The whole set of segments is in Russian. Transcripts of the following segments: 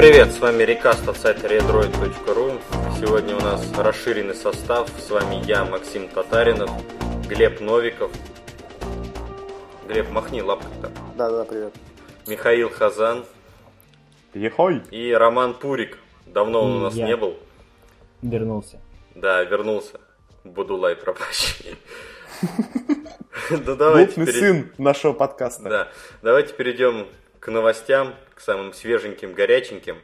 Привет, с вами Рекаст от сайта redroid.ru. Сегодня у нас расширенный состав. С вами я, Максим Татаринов, Глеб Новиков. Глеб, махни лапкой-то. Да-да, привет. Михаил Хазан. Ехой! И Роман Пурик. Давно он у нас Я. не был. Вернулся. Да, вернулся. Будулай пропащий. Ну давайте сын нашего подкаста. Да, давайте перейдем к новостям, к самым свеженьким, горяченьким.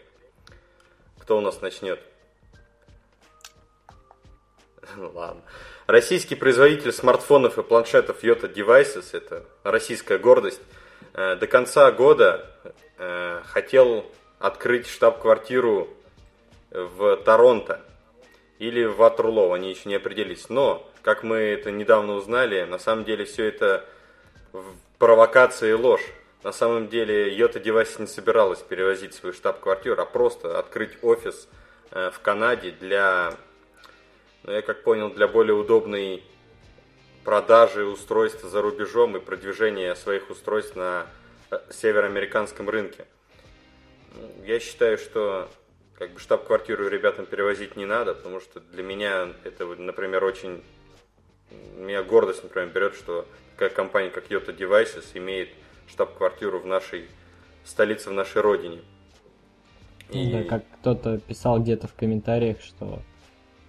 Кто у нас начнет? Ну Ладно. Российский производитель смартфонов и планшетов Yota Devices, это российская гордость, э, до конца года э, хотел открыть штаб-квартиру в Торонто или в Ватерлоу, они еще не определились. Но, как мы это недавно узнали, на самом деле все это провокация и ложь. На самом деле Yota Devices не собиралась перевозить свою штаб-квартиру, а просто открыть офис э, в Канаде для, ну, я как понял, для более удобной продажи устройств за рубежом и продвижения своих устройств на э, североамериканском рынке. Ну, Я считаю, что как бы штаб-квартиру ребятам перевозить не надо, потому что для меня это, например, очень... Меня гордость, например, берет, что такая компания, как Yota Devices, имеет штаб-квартиру в нашей столице, в нашей родине. Ну да, как кто-то писал где-то в комментариях, что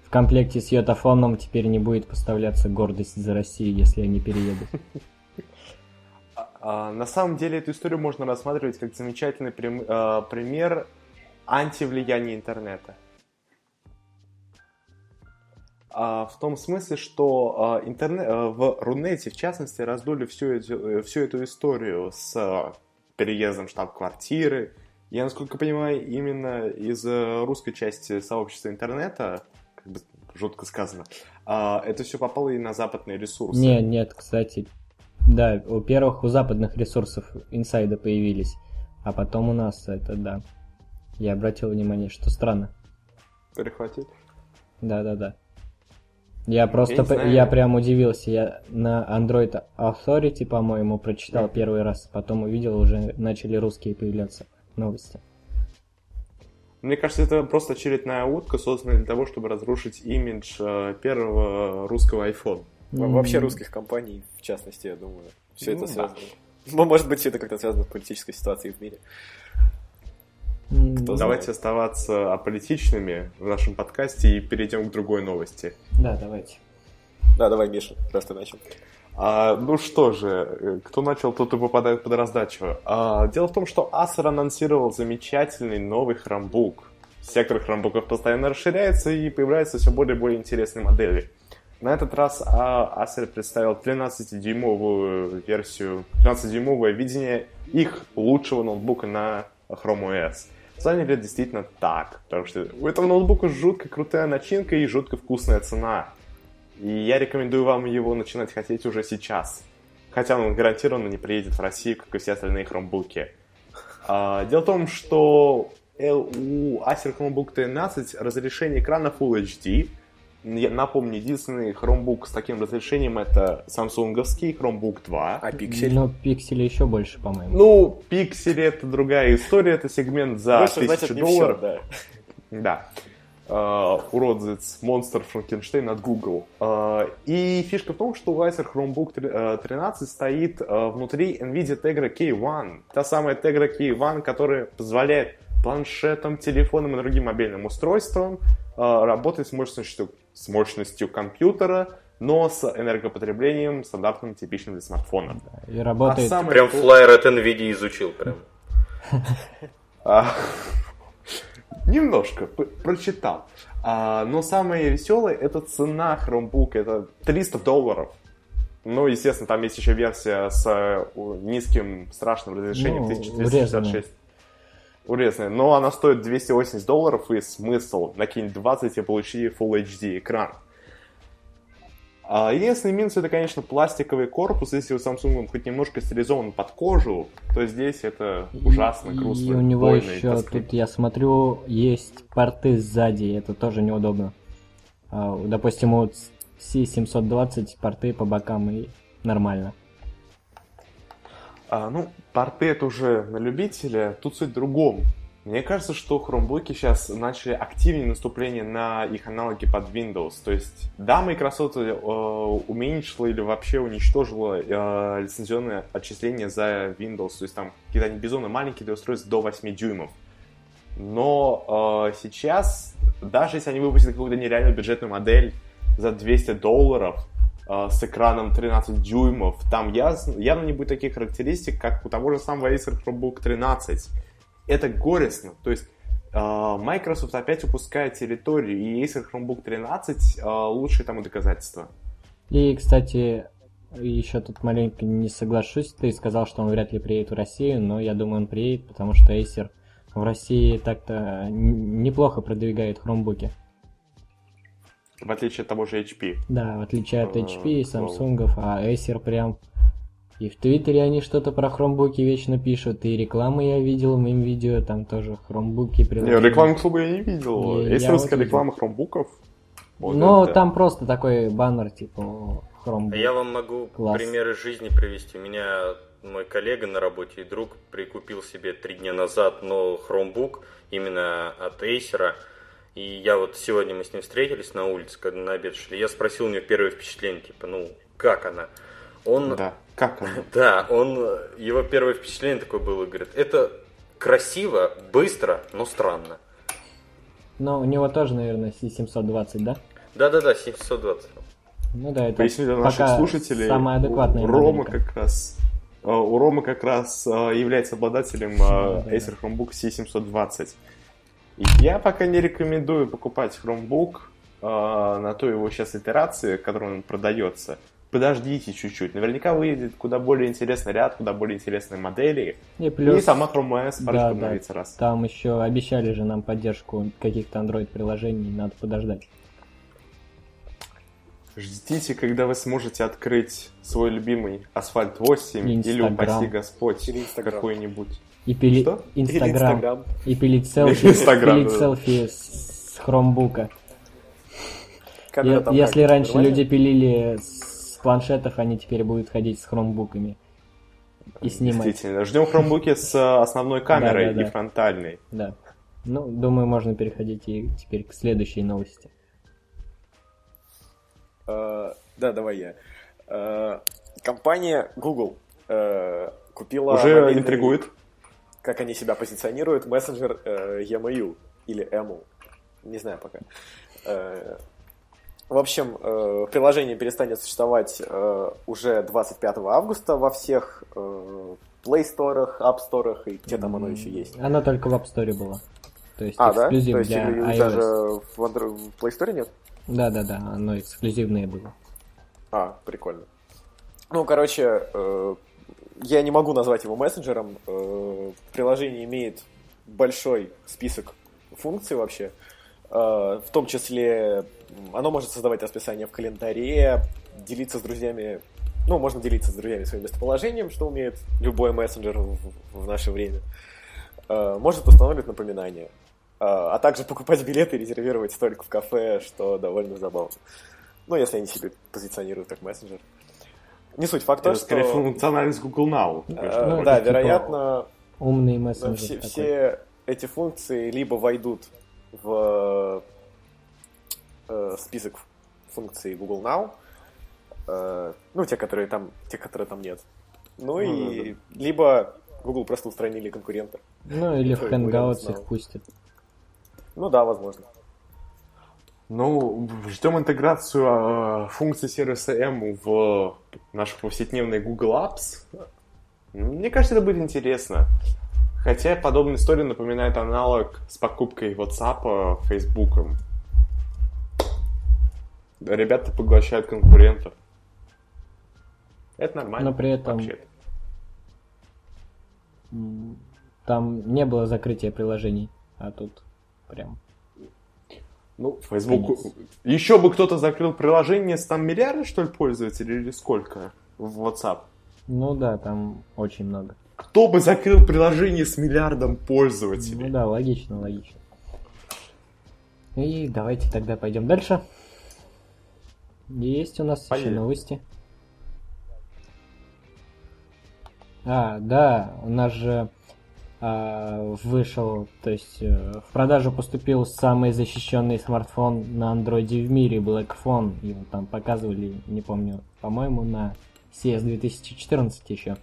в комплекте с йотафоном теперь не будет поставляться гордость за Россию, если они переедут. А, на самом деле эту историю можно рассматривать как замечательный а, пример антивлияния интернета. А, в том смысле, что а, интернет, а, в Рунете, в частности, раздули всю, эту- э, всю эту историю с а, переездом штаб-квартиры. Я, насколько понимаю, именно из э, русской части сообщества интернета, как бы жутко сказано, а, это все попало и на западные ресурсы. Не, нет, кстати. Да, во-первых, у западных ресурсов инсайды появились, а потом у нас это, да. Я обратил внимание, что странно. Перехватить. Да-да-да. Я просто, знаю. я прям удивился. Я на Android Authority, по-моему, прочитал первый раз, потом увидел, уже начали русские появляться новости. Мне кажется, это просто очередная утка, созданная для того, чтобы разрушить имидж э, первого русского iPhone. Во- Вообще русских компаний, в частности, я думаю, все Ну это да. связано. Ну, может быть, все это как-то связано с политической ситуацией в мире. Кто знает. Давайте оставаться аполитичными в нашем подкасте и перейдем к другой новости. Да, давайте. Да, давай, Миша, раз ты начал. А, ну что же, э, кто начал, тот и попадает под раздачу. А, дело в том, что Acer анонсировал замечательный новый хромбук. Сектор хромбуков постоянно расширяется и появляются все более и более интересные модели. На этот раз а, Acer представил 13-дюймовую версию, 13-дюймовое видение их лучшего ноутбука на Chrome OS. С вами говорят действительно так, потому что у этого ноутбука жутко крутая начинка и жутко вкусная цена. И я рекомендую вам его начинать хотеть уже сейчас. Хотя он гарантированно не приедет в Россию, как и все остальные хромбуки. А, дело в том, что у Acer Chromebook 13 разрешение экрана Full HD. Я напомню, единственный хромбук с таким разрешением это самсунговский Chromebook 2. А пиксель? Ну, пиксели еще больше, по-моему. Ну, пиксели это другая история, это сегмент за Больше, 1000 значит, не долларов. все, да. Да. Э, уродец, монстр Франкенштейн от Google. Э, и фишка в том, что у Acer Chromebook тр- э, 13 стоит э, внутри NVIDIA Tegra K1. Та самая Tegra K1, которая позволяет планшетам, телефонам и другим мобильным устройствам работать с мощностью, с мощностью компьютера, но с энергопотреблением стандартным, типичным для смартфона. И работает... А самое Прям флайер от NVIDIA изучил прям. А, Немножко прочитал. А, но самое веселое это цена Chromebook, это 300 долларов. Ну, естественно, там есть еще версия с э, низким страшным разрешением Ну, 1366. Урезанная. Но она стоит 280 долларов, и смысл накинь 20 и получи Full HD экран. А единственный минус это, конечно, пластиковый корпус. Если у Samsung он хоть немножко стилизован под кожу, то здесь это ужасно, грустно, И у него больно еще, тоскливо. тут я смотрю, есть порты сзади, это тоже неудобно. А, допустим, у C720 порты по бокам и нормально. А, ну, порты это уже на любителя. Тут суть в другом. Мне кажется, что хромбуки сейчас начали активнее наступление на их аналоги под Windows. То есть, да, Microsoft э, уменьшила или вообще уничтожила э, лицензионное отчисление за Windows. То есть там какие-то они безумно маленькие для устройств до 8 дюймов. Но э, сейчас, даже если они выпустят какую-то нереальную бюджетную модель за 200 долларов с экраном 13 дюймов, там явно не будет таких характеристик, как у того же самого Acer ProBook 13 это горестно. То есть а, Microsoft опять упускает территорию, и Acer Chromebook 13 а, лучшее тому доказательство. И, кстати, еще тут маленько не соглашусь. Ты сказал, что он вряд ли приедет в Россию, но я думаю, он приедет, потому что Acer в России так-то неплохо продвигает хромбуки. В отличие от того же HP. Да, в отличие от HP и Samsung, а Acer прям и в Твиттере они что-то про хромбуки вечно пишут, и рекламы я видел в моем видео, там тоже хромбуки приложения. Не, рекламу клуба я не видел. Я, Есть русская вот реклама хромбуков? Вот Но это... там просто такой баннер, типа, хромбук. А я вам могу Класс. примеры жизни привести. У меня мой коллега на работе и друг прикупил себе три дня назад новый хромбук именно от Acer. И я вот сегодня мы с ним встретились на улице, когда на обед шли. Я спросил у него первое впечатление, типа, ну, как она? Он... Да как он? Да, он, его первое впечатление такое было, говорит, это красиво, быстро, но странно. Но у него тоже, наверное, C720, да? Да-да-да, 720. Ну да, это Поясню для наших слушателей. Самая адекватная у Рома как раз э, у Ромы как раз э, является обладателем э, Acer Chromebook C720. Я пока не рекомендую покупать Chromebook на той его сейчас итерации, которой он продается подождите чуть-чуть. Наверняка выйдет куда более интересный ряд, куда более интересные модели. И, плюс... и сама Chrome OS да, обновится да. раз. Там еще обещали же нам поддержку каких-то Android-приложений, надо подождать. Ждите, когда вы сможете открыть свой любимый Асфальт 8 или, упаси Господь, какой-нибудь. И пили... Что? Инстаграм. И пилить селфи, Инстаграм, пилить да. селфи с хромбука. Если раньше люди пилили планшетов они теперь будут ходить с хромбуками и снимать. Действительно. Ждем хромбуки с э, основной камерой и фронтальной. Да. Ну, думаю, можно переходить и теперь к следующей новости. Uh, да, давай я. Uh, компания Google uh, купила... Уже мобильный, интригует. Как они себя позиционируют, мессенджер uh, e-mail или EMU. Не знаю пока. Uh, в общем, э, приложение перестанет существовать э, уже 25 августа во всех э, Play Store, App Store и где там оно еще есть. Оно только в App Store было. То есть а, эксклюзив да? То есть для iOS. даже в, Android, в Play Store нет? Да-да-да, оно эксклюзивное было. А, прикольно. Ну, короче, э, я не могу назвать его мессенджером. Э, приложение имеет большой список функций вообще. Э, в том числе оно может создавать расписание в календаре, делиться с друзьями, ну, можно делиться с друзьями своим местоположением, что умеет любой мессенджер в, наше время. Э, может устанавливать напоминания. А также покупать билеты и резервировать столик в кафе, что довольно забавно. Ну, если они себе позиционируют как мессенджер. Не суть факт то, что... скорее функциональность Google Now. Э, да, вероятно... Умный мессенджер. Все, все эти функции либо войдут в э, список функций Google Now, э, ну, те, которые там, те, которые там нет. Ну, ну и да, да. либо Google просто устранили конкурента. Ну, или в Hangouts их пустят. Ну да, возможно. Ну, ждем интеграцию э, функций сервиса M в наших повседневные Google Apps. Мне кажется, это будет интересно. Хотя подобная история напоминает аналог с покупкой WhatsApp Facebook. Ребята поглощают конкурентов. Это нормально. Но при этом там не было закрытия приложений, а тут прям. Ну, Facebook... Конец. Еще бы кто-то закрыл приложение с там миллиарды, что ли, пользователей или сколько в WhatsApp? Ну да, там очень много. Кто бы закрыл приложение с миллиардом пользователей? Ну да, логично, логично. И давайте тогда пойдем дальше. Есть у нас Поехали. еще новости. А, да, у нас же вышел, то есть э, в продажу поступил самый защищенный смартфон на андроиде в мире, Black Phone. Его там показывали, не помню, по-моему, на CS 2014 еще.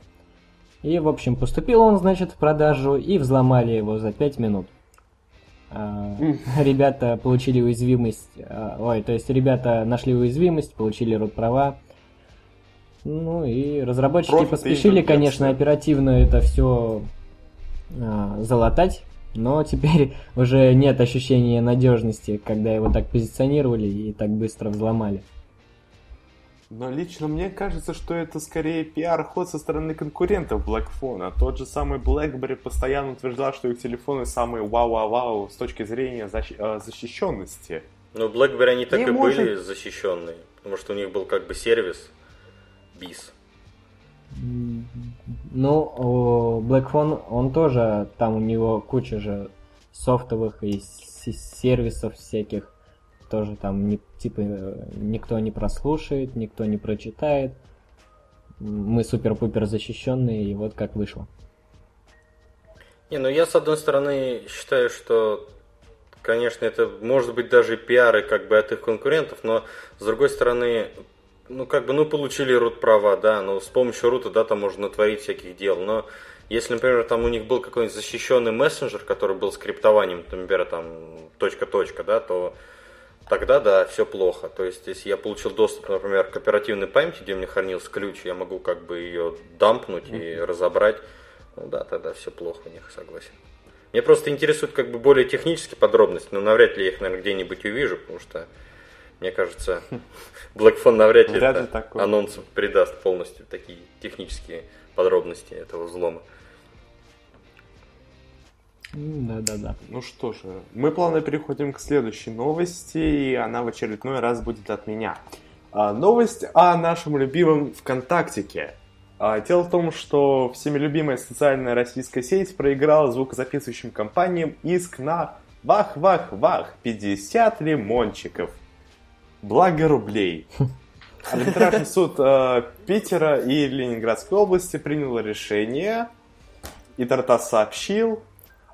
И, в общем, поступил он, значит, в продажу и взломали его за 5 минут. А, ребята получили уязвимость, а, ой, то есть ребята нашли уязвимость, получили рот права. Ну и разработчики поспешили, конечно, оперативно это все залатать, но теперь уже нет ощущения надежности, когда его так позиционировали и так быстро взломали. Но лично мне кажется, что это скорее пиар-ход со стороны конкурентов Blackphone. Тот же самый BlackBerry постоянно утверждал, что их телефоны самые вау-вау-вау с точки зрения защ- э, защищенности. Ну, BlackBerry они так Не и может- были защищенные, потому что у них был как бы сервис BIS. Ну, Black Phone, он тоже, там у него куча же софтовых и сервисов всяких, тоже там не, типа э, никто не прослушает, никто не прочитает. Мы супер-пупер защищенные, и вот как вышло. Не, ну я с одной стороны считаю, что, конечно, это может быть даже пиары как бы от их конкурентов, но с другой стороны, ну как бы, ну получили рут права, да, но с помощью рута, да, там можно натворить всяких дел, но если, например, там у них был какой-нибудь защищенный мессенджер, который был скриптованием, например, там точка-точка, да, то тогда да, все плохо. То есть, если я получил доступ, например, к оперативной памяти, где у меня хранился ключ, я могу как бы ее дампнуть и разобрать. Ну да, тогда все плохо у них, согласен. Мне просто интересуют как бы более технические подробности, но навряд ли я их, наверное, где-нибудь увижу, потому что, мне кажется, Blackphone навряд ли Вряд ли это анонсом придаст полностью такие технические подробности этого взлома. М, Да-да-да. Ну что же, мы плавно переходим к следующей новости, и она в очередной раз будет от меня. А, новость о нашем любимом ВКонтактике. А, дело в том, что всеми любимая социальная российская сеть проиграла звукозаписывающим компаниям иск на вах-вах-вах 50 лимончиков. Благо рублей. Арбитражный суд э, Питера и Ленинградской области принял решение, и Тартас сообщил,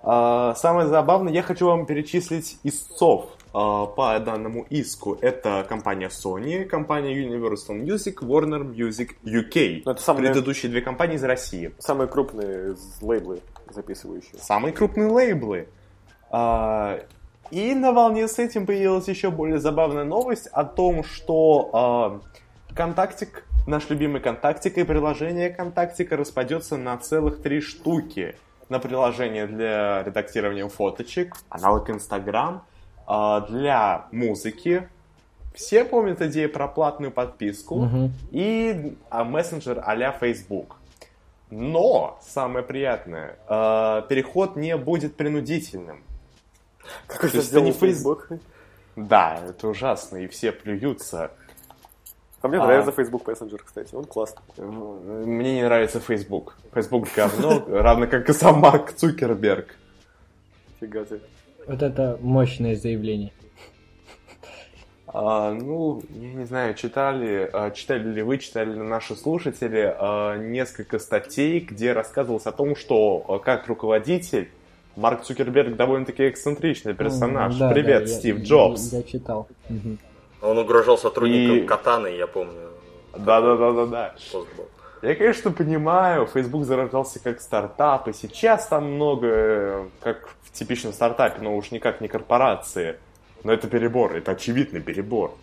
а, Самое забавное, я хочу вам перечислить истцов а, по данному иску. Это компания Sony, компания Universal Music, Warner Music UK. Ну, это самые- Предыдущие две компании из России. Самые крупные лейблы записывающие. Самые крупные лейблы. А, И на волне с этим появилась еще более забавная новость о том, что а, Контактик, наш любимый Контактик и приложение Контактика распадется на целых три штуки. На приложение для редактирования фоточек, аналог Инстаграм, а, для музыки. Все помнят идею про платную подписку Мгм. и а, мессенджер а-ля Facebook. Но, самое приятное, э, переход не будет принудительным. Какой То то есть сделал это не фейс- Facebook. Да, это ужасно, и все плюются. А мне А. нравится Facebook Messenger, кстати, он классный. Мне не нравится Facebook. Facebook говно, равно как и сам Марк Цукерберг. Фига ты. Вот это мощное заявление. А, ну, я не знаю, читали, а, читали ли вы, читали ли наши слушатели а, несколько статей, где рассказывалось о том, что а, как руководитель Марк Цукерберг довольно-таки эксцентричный персонаж. М, да, Привет, да, я- Стив я- Джобс. Я, читал. Мгм. Он угрожал сотрудникам И- Катаны, я помню. Да-да-да-да-да. Я, конечно, понимаю, Facebook зарождался как стартап, и сейчас там много, э, как в типичном стартапе, но уж никак не корпорации. Но это перебор, это очевидный перебор.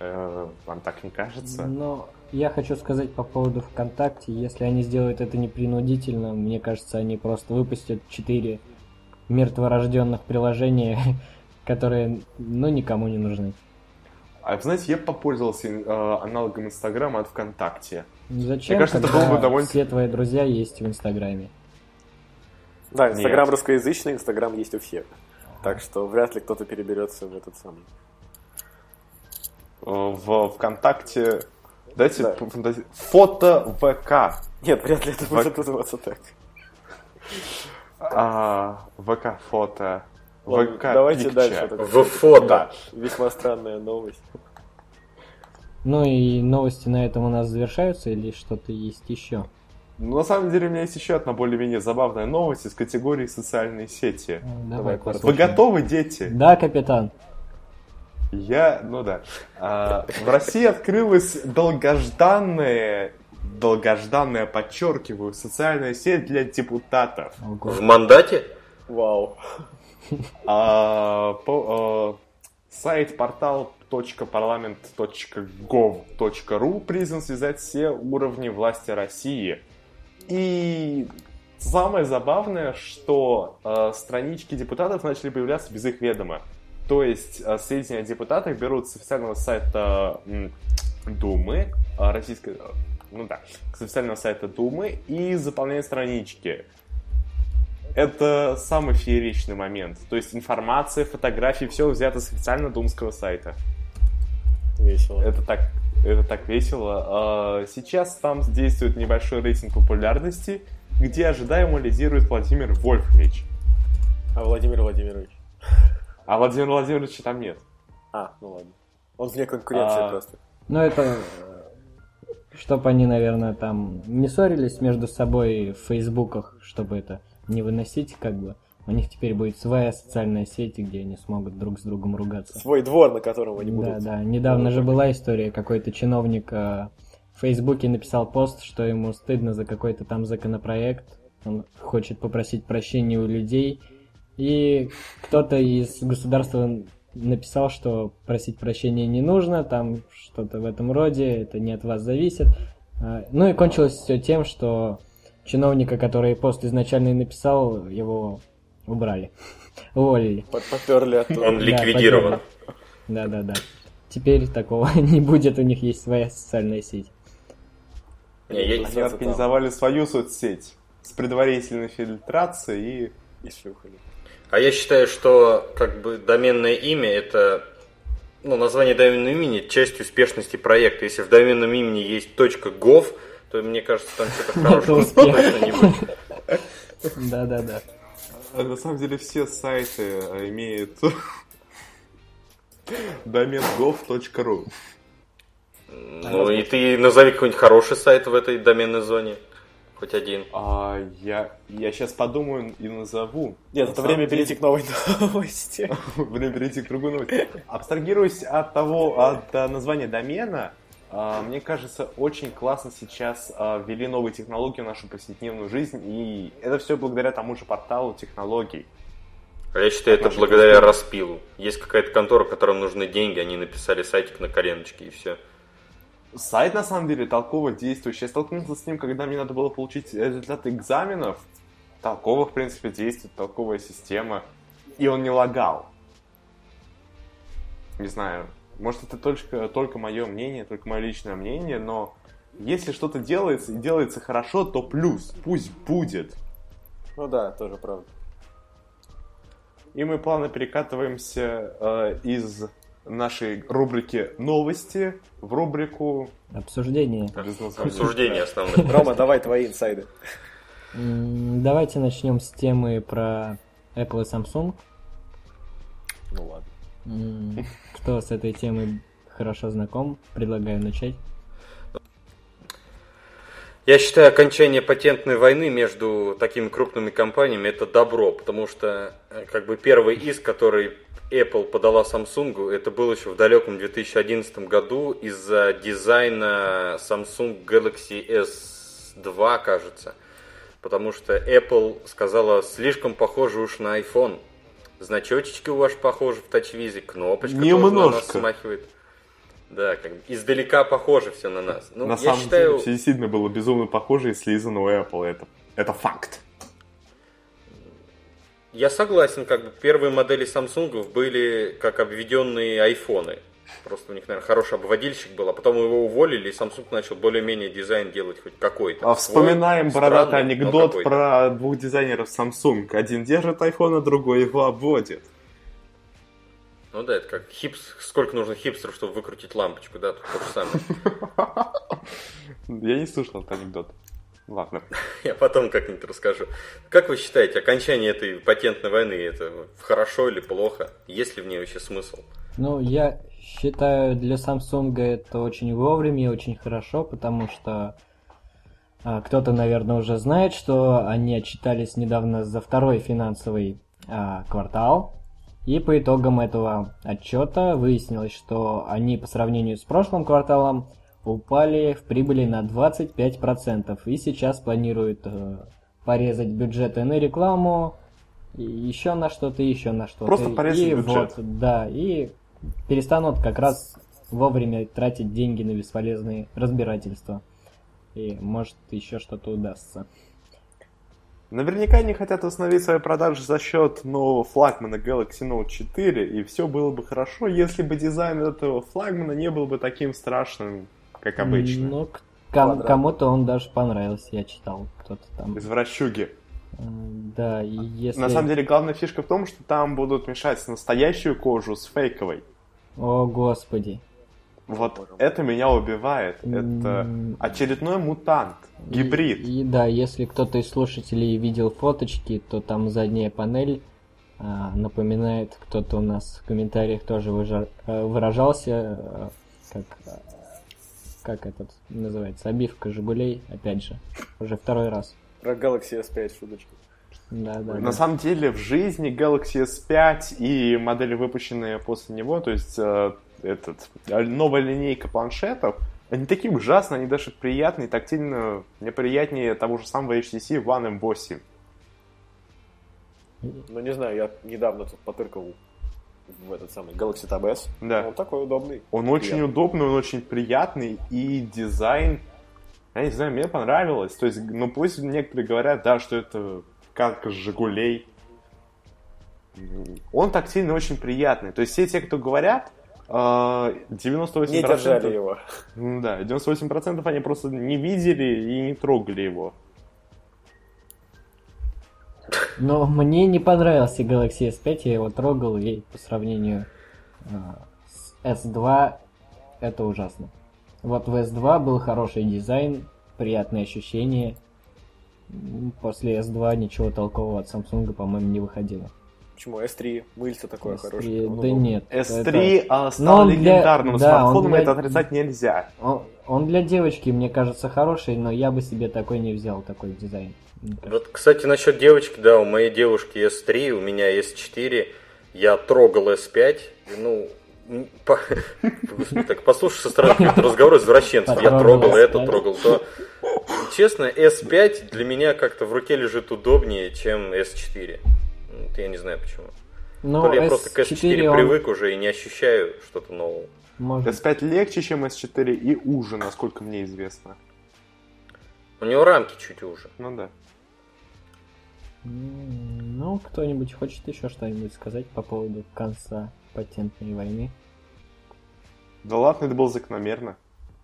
Э, Вам так не кажется? Но я хочу сказать по поводу ВКонтакте, если они сделают это непринудительно, мне кажется, они просто выпустят 4 мертворожденных приложения, которые, ну, никому не нужны. А вы знаете, я попользовался э, аналогом Инстаграма от ВКонтакте. Зачем, кажется, это было бы довольно- все твои друзья есть в Инстаграме? Да, Инстаграм Нет. русскоязычный, Инстаграм есть у всех. Так что вряд ли кто-то переберется в этот самый. Э, В ВКонтакте... Дайте Да. пофантази- Фото ВК. Нет, вряд ли это Вак- будет называться так. А, ВК фото. Ладно, ВК давайте дальше. В фото. Весьма странная новость. Ну и новости на этом у нас завершаются или что-то есть еще? Ну, на самом деле, у меня есть еще одна более-менее забавная новость из категории социальные сети. Давай, Вы послушаем. готовы, дети? Да, капитан. Я, ну да. А, в России открылась долгожданная, долгожданная, подчеркиваю, социальная сеть для депутатов. В мандате? Вау. А, по- а, сайт портал .parliament.gov.ru призван связать все уровни власти России. И самое забавное, что э, странички депутатов начали появляться без их ведома. То есть э, сведения о депутатах берут с официального сайта Думы, э, российской, э, ну да, с официального сайта Думы и заполняют странички. Это самый фееричный момент. То есть информация, фотографии, все взято с официально думского сайта. Весело. Это так, это так весело. А, Сейчас там действует небольшой рейтинг популярности, где ожидаемо лидирует Владимир Вольфович. А Владимир Владимирович? А Владимира Владимировича там нет. А, ну ладно. Он вне конкуренции А. просто. Ну, это... Чтобы они, наверное, там не ссорились между собой в фейсбуках, чтобы это не выносить, как бы. У них теперь будет своя социальная сеть, где они смогут друг с другом ругаться. Свой двор, на котором они Да, будут. да. Недавно же была история, какой-то чиновник э, в Фейсбуке написал пост, что ему стыдно за какой-то там законопроект. Он хочет попросить прощения у людей. И кто-то из государства написал, что просить прощения не нужно, там что-то в этом роде, это не от вас зависит. А, Ну и кончилось все тем, что чиновника, который пост изначально и написал, его убрали. Уволили. Поперли оттуда. Он ликвидирован. Да, да, да. Теперь такого не будет, у них есть своя социальная сеть. Не, я- Они там. организовали свою соцсеть с предварительной фильтрацией и И шлюхали. А я считаю, что как бы доменное имя это ну, название доменного имени часть успешности проекта. Если в доменном имени есть .gov, то мне кажется, там что-то хорошего успех. точно не будет. Да, да, да. На самом деле все сайты а, имеют домен gov.ru. Ну и ты назови какой-нибудь хороший сайт в этой доменной зоне. Хоть один. А, я, я сейчас подумаю и назову. Нет, На это время деле- перейти к новой новости. Время перейти к другой новости. Абстрагируясь от того, от а, названия домена, а, мне кажется, очень классно сейчас а, ввели новые технологии в нашу повседневную жизнь, и это все благодаря тому же порталу технологий. А я считаю, это благодаря распилу. Есть какая-то контора, которым нужны деньги, они написали сайтик на коленочке и все. Сайт, на самом деле, толково действующий. Я столкнулся с ним, когда мне надо было получить результаты экзаменов. Толково, в принципе, действует, толковая система. И он не лагал. Не знаю, может, это только, только мое мнение, только мое личное мнение, но если что-то делается и делается хорошо, то плюс, пусть будет. Ну да, тоже правда. И мы плавно перекатываемся э, из нашей рубрики «Новости» в рубрику Обсуждение. Обсуждение основное. Рома, давай твои инсайды. Давайте начнем с темы про Apple и Samsung. Ну ладно. Кто с этой темой хорошо знаком, предлагаю начать. Я считаю, окончание патентной войны между такими крупными компаниями это добро, потому что э, как бы первый иск, который Apple подала Samsung, это был еще в далеком 2011 году из-за дизайна Samsung Galaxy S2, кажется. Потому что Apple сказала, слишком похоже уж на iPhone. Значочечки у вас похожи в TouchWiz, кнопочка тоже на нас Немножко. смахивает. Да, как бы издалека похоже все на нас. Ну, На я самом считаю, деле, все действительно было безумно похоже и слизано у Apple. Это, это факт. Я согласен, как бы первые модели Samsung были как обведенные айфоны. Просто у них, наверное, хороший обводильщик был, а потом его уволили, и Samsung начал более-менее дизайн делать хоть какой-то. А вспоминаем Свой, бородатый странный, анекдот про двух дизайнеров Samsung. Один держит iPhone, а другой его обводит. Ну да, это как хипс... сколько нужно хипстеров, чтобы выкрутить лампочку, да, тут то же самое. Я не слышал этот анекдот. Ладно. Я потом как-нибудь расскажу. Как вы считаете, окончание этой патентной войны, это хорошо или плохо? Есть ли в ней вообще смысл? Ну, я считаю, для Samsung это очень вовремя и очень хорошо, потому что А, кто-то, наверное, уже знает, что они отчитались недавно за второй финансовый а, квартал. И по итогам этого отчета выяснилось, что они по сравнению с прошлым кварталом упали в прибыли на 25%. И сейчас планируют э, порезать бюджеты на рекламу, и еще на что-то, еще на что-то. Просто порезать и бюджет. Вот, да, и перестанут как раз вовремя тратить деньги на бесполезные разбирательства. И может еще что-то удастся. Наверняка они хотят восстановить свои продажи за счет нового флагмана Galaxy Note 4, и все было бы хорошо, если бы дизайн этого флагмана не был бы таким страшным, как обычно. Ну, к- ком- кому-то он даже понравился, я читал, кто-то там. Извращуги. М, Да, и если... На самом деле, главная фишка в том, что там будут мешать настоящую кожу с фейковой. О, господи. Вот Боже это меня убивает. Это очередной мутант, гибрид. И, и да, если кто-то из слушателей видел фоточки, то там задняя панель а, напоминает, кто-то у нас в комментариях тоже э, выражался, э, как, как этот называется, обивка Жигулей, опять же, уже второй раз. Про Galaxy S5 шуточка. Да, да, На да. самом деле в жизни Galaxy S5 и модели, выпущенные после него, то есть э, этот, э, новая линейка планшетов, они такие ужасные, они даже приятные, тактильно мне приятнее того же самого HTC One M8. Ну, не знаю, я недавно тут потыркал в этот самый Galaxy Tab S. Да. Он такой удобный. Он очень Приятный. удобный, он очень приятный, и дизайн, я не знаю, мне понравилось. То есть, ну пусть некоторые говорят, да, что это как Жигулей. Он тактильно очень приятный. То есть все те, кто говорят, 98%... Не держали его. Ну да, 98% они просто не видели и не трогали его. Но мне не понравился Galaxy S5, я его трогал, и по сравнению а, с S2 это ужасно. Вот в S2 был хороший дизайн, приятные ощущения. После S2 ничего толкового от Samsung, по-моему, не выходило. Почему? S3. Мыльце такое S3, хорошее. Да удобный. нет. S3 а, Но стал для- легендарным да, он смартфоном, для- это отрицать нельзя. Он, он для девочки, мне кажется, хороший, но я бы себе такой не взял, такой дизайн. Вот, кстати, насчет девочки, да, у моей девушки S3, у меня S4, я трогал S5, и, ну, по- Господи, так послушай со стороны разговоров извращенцев, я трогал это, S5. трогал то. Честно, S5 для меня как-то в руке лежит удобнее, чем S4. Вот Я не знаю почему. Но То ли я просто к S4 S4 он привык уже и не ощущаю что-то нового. может S5 легче, чем S4 и уже, насколько мне известно. У него рамки чуть уже. Ну да. Ну, кто-нибудь хочет еще что-нибудь сказать по поводу конца патентной войны? Да ладно, это было закономерно.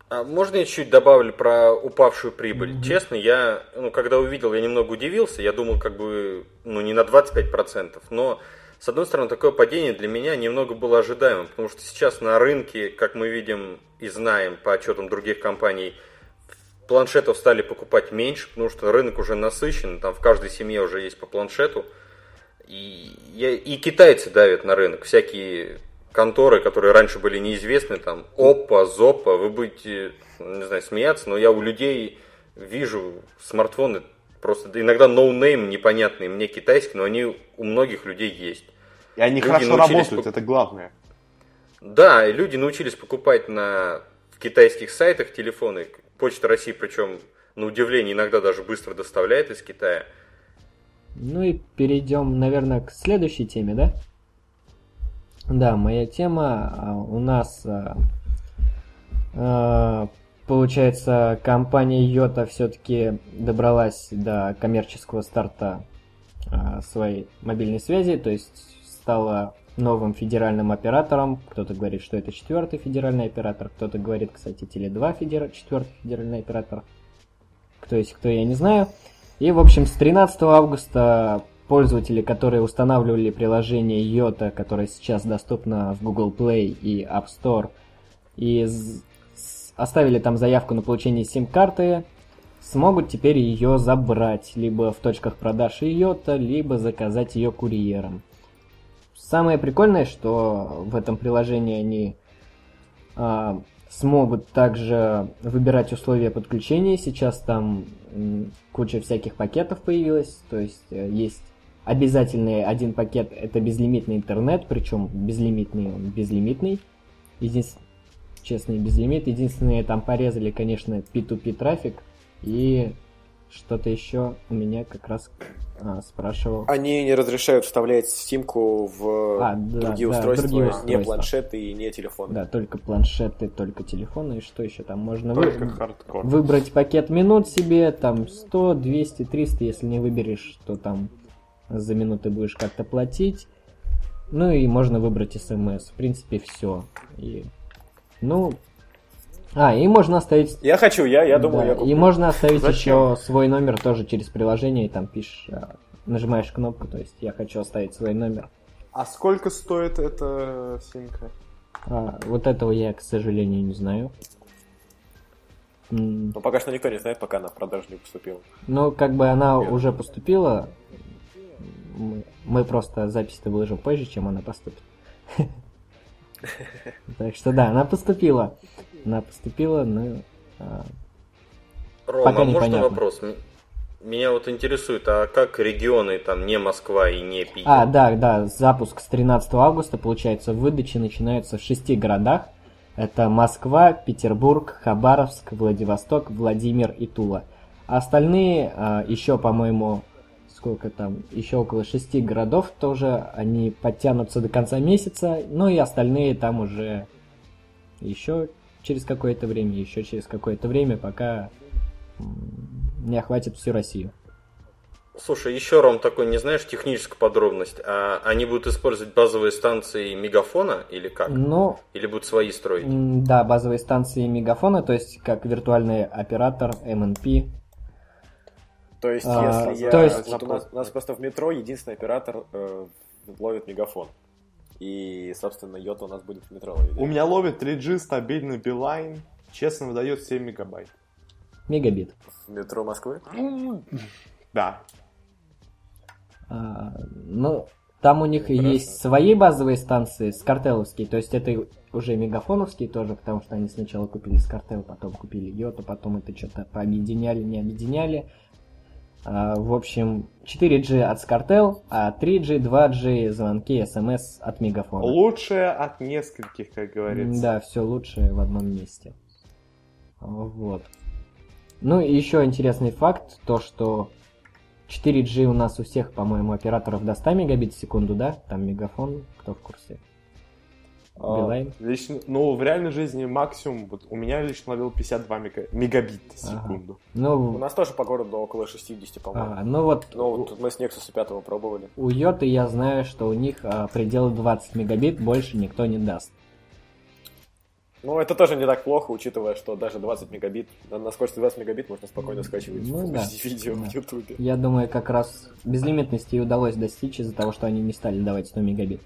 А можно я чуть добавлю про упавшую прибыль? Мгм. Честно, я, ну, когда увидел, я немного удивился. Я думал, как бы, ну, не на 25%, но, с одной стороны, такое падение для меня немного было ожидаемым, потому что сейчас на рынке, как мы видим и знаем по отчетам других компаний, планшетов стали покупать меньше, потому что рынок уже насыщен, там в каждой семье уже есть по планшету. И, и китайцы давят на рынок, всякие конторы, которые раньше были неизвестны, там Oppo, Zoppo, вы будете, не знаю, смеяться, но я у людей вижу смартфоны просто да, иногда no-name непонятные мне китайские, но они у многих людей есть. И они Люди хорошо научились работают, пок- это главное. Да, и люди научились покупать на в китайских сайтах телефоны. Почта России, причем, на удивление, иногда даже быстро доставляет из Китая. Ну и перейдем, наверное, к следующей теме, да? Да, моя тема а, у нас, а, а, получается, компания Йота все-таки добралась до коммерческого старта своей мобильной связи, то есть стала новым федеральным оператором. Кто-то говорит, что это четвертый федеральный оператор, кто-то говорит, кстати, Теле2 федер... четвертый федеральный оператор. Кто есть кто, я не знаю. И, в общем, с 13 августа пользователи, которые устанавливали приложение Йота, которое сейчас доступно в Google Play и App Store, и оставили там заявку на получение сим-карты, смогут теперь ее забрать либо в точках продаж Йота, либо заказать ее курьером. Самое прикольное, что в этом приложении они а, смогут также выбирать условия подключения. Сейчас там куча всяких пакетов появилась, то есть э, есть обязательный один пакет, это безлимитный интернет, причем безлимитный, он безлимитный. Единственное, честный безлимит. Единственное, там порезали, конечно, P2P трафик и что-то еще у меня как раз а, спрашивал. Они не разрешают вставлять симку в а, да, другие, да, устройства, другие устройства, не планшеты и не телефоны. Да, только планшеты, только телефоны. И что еще там можно только вы... хардкор. выбрать пакет минут себе, там 100, 200, 300, если не выберешь, то там за минуты будешь как-то платить. Ну и можно выбрать смс. В принципе, все. И... Ну, а, и можно оставить... Я хочу, я, я думаю, Да, я И куплю. можно оставить Зачем? еще свой номер тоже через приложение, и там пишешь, а, нажимаешь кнопку, то есть я хочу оставить свой номер. А сколько стоит эта симка? А, вот этого я, к сожалению, не знаю. Но пока что никто не знает, пока она в продажу не поступила. Ну, как бы она уже поступила. Мы, мы просто запись-то выложим позже, чем она поступит. Так что да, она поступила. Она поступила, но... а, Рома, Пока можно вопрос? Меня вот интересует, а как регионы, там, не Москва и не Питер? А, да, да, запуск с 13 августа, получается, выдачи начинаются в шести городах. Это Москва, Петербург, Хабаровск, Владивосток, Владимир и Тула. А остальные а, еще, по-моему, сколько там, еще около шести городов тоже, они подтянутся до конца месяца, ну и остальные там уже еще через какое-то время, еще через какое-то время, пока не охватит всю Россию. Слушай, еще, Ром, такой, не знаешь техническую подробность, а они будут использовать базовые станции Мегафона или как? Но Или будут свои строить? Да, базовые станции мегафона, то есть как виртуальный оператор MNP. То есть, А, если я... то есть- вот у, нас, у нас просто в метро единственный оператор э, ловит мегафон. И, собственно, йота у нас будет в метро ловить. У меня ловит 3G стабильный Билайн, честно выдает 7 мегабайт. Мегабит. В метро Москвы? Да. А, ну, там у них есть свои базовые станции, скартеловские, то есть это уже мегафоновские тоже, потому что они сначала купили скартел, потом купили йоту, потом это что-то пообъединяли, не объединяли. А, в общем, 4G от скартел, а 3G, 2G, звонки, смс от мегафона. Лучшее от нескольких, как говорится. Да, все лучше в одном месте. Вот. Ну и еще интересный факт, то что 4G у нас у всех, по-моему, операторов до 100 мегабит в секунду, да? Там мегафон, кто в курсе? А, Билайн? лично, ну, в реальной жизни максимум, вот у меня лично ловил 52 мега- мегабита в Ага. секунду. У Ну, нас тоже по городу около 60, по-моему. а, ну вот Ну, тут мы с Nexus 5 пробовали. у Йоты я знаю, что у них а, предел 20 мегабит больше никто не даст. Ну, это тоже не так плохо, учитывая, что даже 20 мегабит, на, на скорости 20 мегабит можно спокойно скачивать Ну да. видео Да. в Ютубе. Я думаю, как раз безлимитности и удалось достичь из-за того, что они не стали давать 100 мегабит.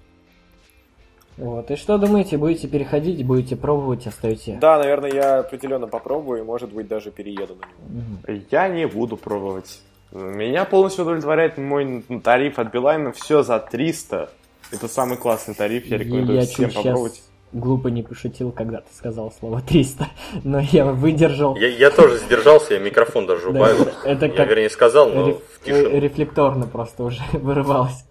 Вот, и что думаете, будете переходить, будете пробовать, оставите? Да, наверное, я определенно попробую и, может быть, даже перееду на него. Я не буду пробовать. Меня полностью удовлетворяет мой тариф от Билайна. Все за 300. Это самый классный тариф, я рекомендую я всем попробовать. глупо не пошутил, когда ты сказал слово 300, но я выдержал. Я, я тоже сдержался, я микрофон даже Да, убавил. это- это я, как вернее, сказал, но в тишину. э, рефлекторно просто уже вырывалось.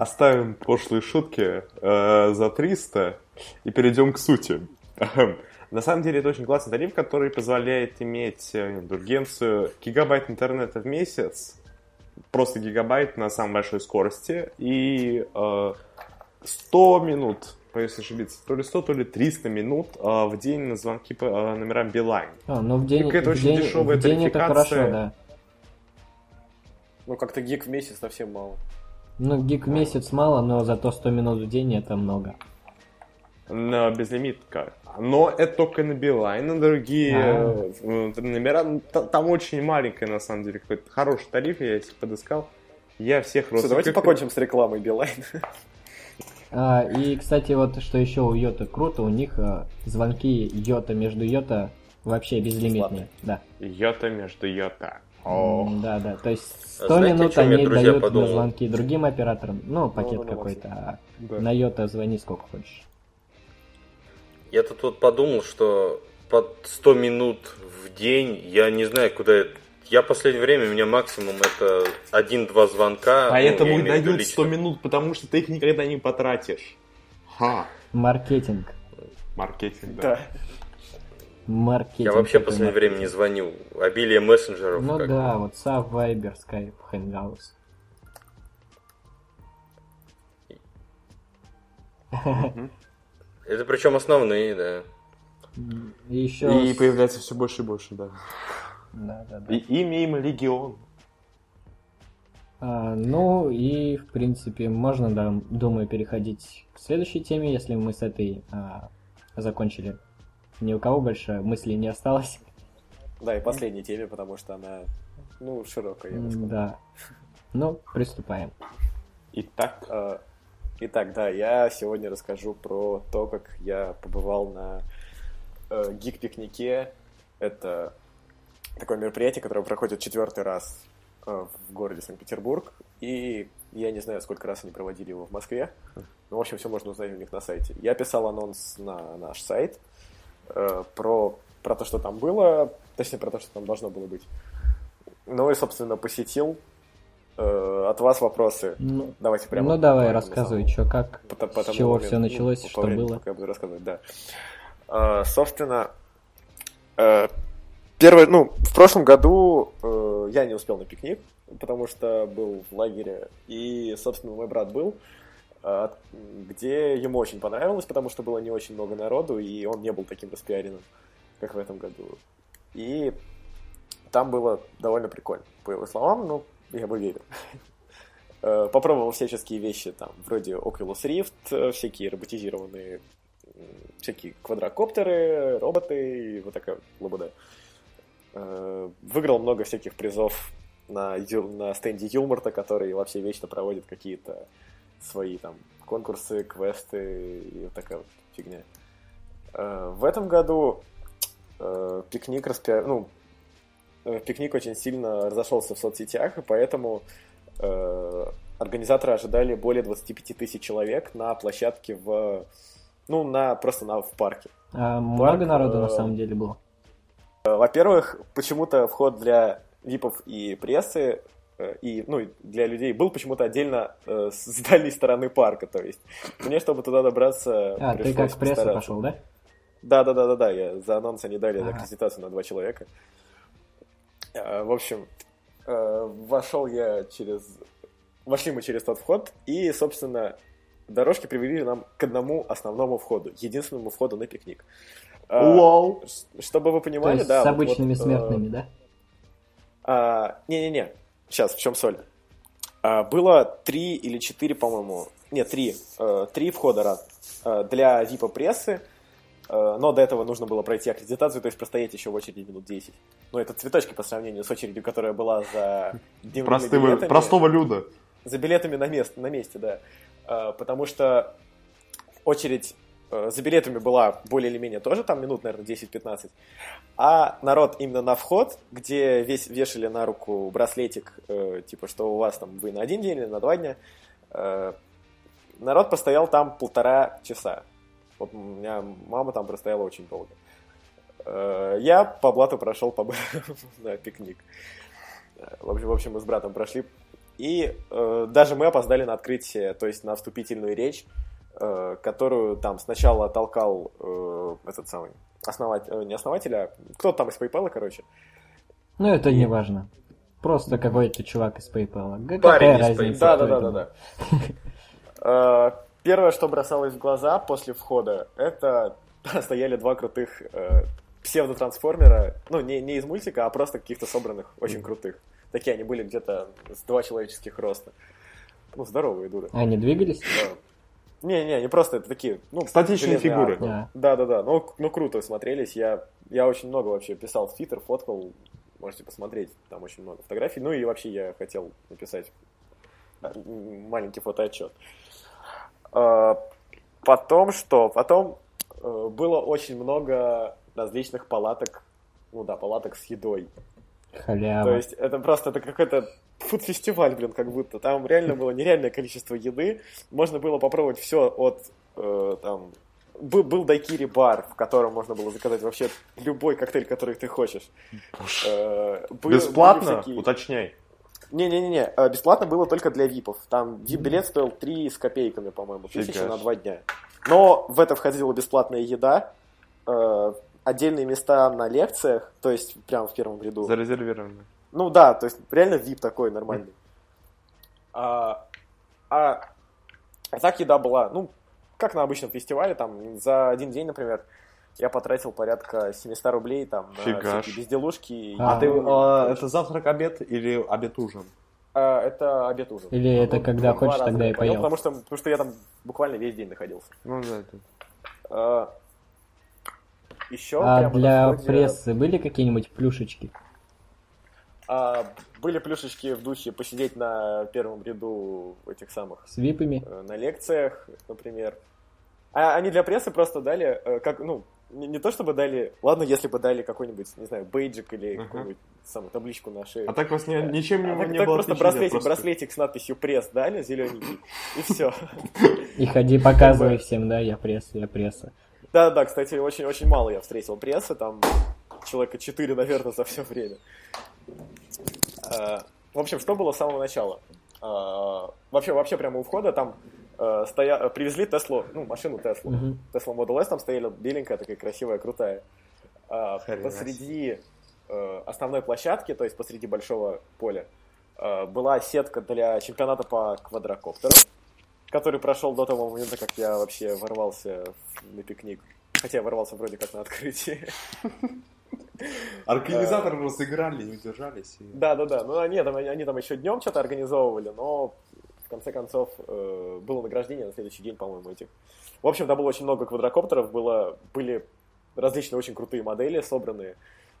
Оставим пошлые шутки э, за 300 и перейдем к сути. Ахм. На самом деле это очень классный тариф, который позволяет иметь э, индульгенцию гигабайт интернета в месяц, просто гигабайт на самой большой скорости и э, 100 минут, боюсь ошибиться, то ли 100, то ли 300 минут э, в день на звонки по э, номерам Билайн. А, ну в день, Какая-то в очень день, дешевая в день это хорошо, да. Ну, как-то гиг в месяц совсем мало. Ну, гиг в месяц мало, но зато 100 минут в день это много. на безлимитка. Но это только на Билайн, на другие А. э, номера. ну, та- Там очень маленькая, на самом деле, какой-то хороший тариф, я если подыскал. Я всех Слушай, давайте родственников- покончим с рекламой Билайн. А, и, кстати, вот что еще у Йота круто, у них а, звонки Йота между Йота вообще безлимитные. Да. Йота между Йота. Да, да. То есть 100 Знаете, минут они дают на подумал? звонки другим операторам. Ну, пакет Ну, ну, ну, какой-то. А Да. на Йота звони сколько хочешь. Я тут вот подумал, что под 100 минут в день, я не знаю, куда... Я в последнее время, у меня максимум это один-два звонка. ну, Поэтому и имею в виду дают 100 лично. минут, потому что ты их никогда не потратишь. Ха. Маркетинг. Маркетинг, да. Да. Маркетинг. Я вообще в последнее время не звоню. Обилие мессенджеров. Ну как да, WhatsApp, Viber, Skype, Hangouts. Это причем основные, да. И еще... И появляется все больше и больше, да. Да, да, да. И имя им Легион. А, ну и, в принципе, можно, да, думаю, переходить к следующей теме, если мы с этой а, закончили. Ни у кого больше мыслей не осталось. Да, и последней теме, потому что она, ну, широкая, я бы сказал. Да. Ну, приступаем. Итак, Э, Итак, да, я сегодня расскажу про то, как я побывал на э, гик-пикнике. Это такое мероприятие, которое проходит четвертый раз э, в городе Санкт-Петербург. И я не знаю, сколько раз они проводили его в Москве. Ну, в общем, все можно узнать у них на сайте. Я писал анонс на наш сайт э, про, про то, что там было, точнее, про то, что там должно было быть. Ну и, собственно, посетил. Э, от вас вопросы. Ну, Давайте прямо. ну давай, рассказывай, что как, по- по с чего все ну, началось, по что времени, было. я буду рассказывать, да. А, собственно, э, первое, ну, в прошлом году э, я не успел на пикник, потому что был в лагере, и, собственно, мой брат был, э, где ему очень понравилось, потому что было не очень много народу, и он не был таким распиаренным, как в этом году. И там было довольно прикольно, по его словам, ну, я бы верил. Э, Попробовал всяческие вещи, там, вроде Oculus Rift, э, всякие роботизированные, всякие квадрокоптеры, роботы и вот такая. Э, Выиграл много всяких призов на, на стенде Юморта, который вообще вечно проводит какие-то свои там конкурсы, квесты и вот такая вот фигня. Э, В этом году э, пикник распи... ну, э, пикник очень сильно разошелся в соцсетях, и поэтому организаторы ожидали более 25 тысяч человек на площадке в... Ну, на, просто на, в парке. А много народу на э, самом деле было? Во-первых, почему-то вход для випов и прессы и ну, для людей был почему-то отдельно э, с дальней стороны парка. То есть мне, чтобы туда добраться, А, ты как пресса пошел, да? Да, да, да, да, да. Я за анонс они дали Ага. аккредитацию на два человека. Э, В общем, э, вошел я через. Вошли мы через тот вход, и, собственно, дорожки привели нам к одному основному входу, единственному входу на пикник. Э, Лол. ш- Чтобы вы То понимали, есть да. с обычными вот, э, смертными, да? а, Не-не-не, сейчас, в чем соль? А, было три или четыре, по-моему, нет, три, э, три входа раз э, для випа прессы, э, но до этого нужно было пройти аккредитацию, то есть простоять еще в очереди минут 10. Но это цветочки по сравнению с очередью, которая была за Простого, билетами. простого люда. За билетами на, мест, на месте, да. Э, Потому что очередь за билетами была более или менее тоже там минут, наверное, 10-15. А народ именно на вход, где весь вешали на руку браслетик, э, типа, что у вас там вы на один день или на два дня, э, народ постоял там полтора часа. Вот у меня мама там простояла очень долго. Э, Я по блату прошел по на пикник. Э, В общем, в общем, мы с братом прошли. И э, даже мы опоздали на открытие, то есть на вступительную речь, э, которую там сначала толкал э, этот самый основатель, э, не основатель, а кто там из PayPal, короче. Ну, это не важно. Просто какой-то чувак из PayPal. Г- Парень Какая из разница? Да, да, да, да, да. Первое, что бросалось в глаза после входа, это стояли два крутых э, псевдотрансформера, ну, не, не из мультика, а просто каких-то собранных, очень крутых. Такие они были где-то с два человеческих роста. Ну, здоровые дуры. Они двигались? Да. Не-не, они просто это такие, ну, Статичные фигуры. армы. Да. Да-да-да, ну, к- ну круто смотрелись. Я, я очень много вообще писал в Твиттер, фоткал, можете посмотреть, там очень много фотографий. Ну и вообще я хотел написать маленький фотоотчет. А, Потом что? Потом э, было очень много различных палаток, ну да, палаток с едой. Халява. То есть это просто это какой-то фуд-фестиваль, блин, как будто. Там реально было нереальное количество еды. Можно было попробовать все от э, там был, был дайкири бар, в котором можно было заказать вообще любой коктейль, который ты хочешь. Э, был- Бесплатно? всякие- Уточняй. Не-не-не, э, бесплатно было только для випов. Там вип-билет стоил 3 с копейками, по-моему, тысячи на ж. два дня. Но в это входила бесплатная еда, э, отдельные места на лекциях, то есть прямо в первом ряду. Зарезервировано. Ну да, то есть реально VIP такой нормальный. А, а, а так еда была, ну, как на обычном фестивале, там, за один день, например, я потратил порядка 700 рублей там на Фига всякие безделушки. А А ты, ну, а, это завтрак, обед или обед-ужин? А, это обед ужин. Или это когда хочешь, тогда и поел? Потому что, потому что я там буквально весь день находился. Ну да, это... А, еще А для на входе, прессы были какие-нибудь плюшечки? А, были плюшечки в духе посидеть на первом ряду этих самых С випами? э, на лекциях, например. А они для прессы просто дали, э, как, ну, не, не то чтобы дали, ладно, если бы дали какой-нибудь, не знаю, бейджик или Ага. какую-нибудь самую табличку на шею. А так вас не- ничем А не, так, не так было просто браслетик, просто- браслетик с надписью пресс дали, зелененький, и все. И ходи показывай всем, да, я пресса, я пресса. Да-да, кстати, очень-очень мало я встретил прессы, там человека 4, наверное, за все время. А, В общем, что было с самого начала? А, Вообще, вообще прямо у входа там э, стоя... привезли Теслу, ну, машину Теслу. Tesla Model S там стояла беленькая, такая красивая, крутая. Хрена посреди э, основной площадки, то есть посреди большого поля, э, была сетка для чемпионата по квадрокоптеру, который прошел до того момента, как я вообще ворвался на пикник. Хотя я ворвался вроде как на открытии. Организаторы разыграли, не удержались. и- Да, да, да. Ну, они там, они там еще днем что-то организовывали, но в конце концов э, было награждение на следующий день, по-моему, этих. В общем, там было очень много квадрокоптеров, было, были различные очень крутые модели собранные,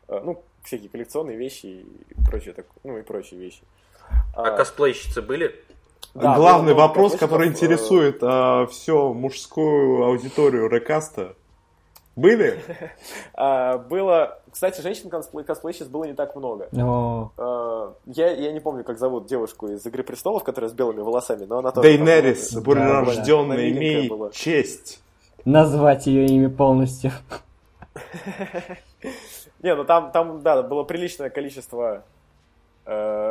э, ну, всякие коллекционные вещи и прочее, так, ну, и прочие вещи. А косплейщицы были? да, Главный вопрос, который э, интересует всю мужскую аудиторию Рекаста. Были? а, было, кстати, женщин-косплейщиц было не так много. Э, Я, я не помню, как зовут девушку из «Игры престолов», которая с белыми волосами, но она тоже... Дейнерис, там, бурерожденная, да, имей была. честь. назвать ее имя полностью. Не, ну там, там, да, было приличное количество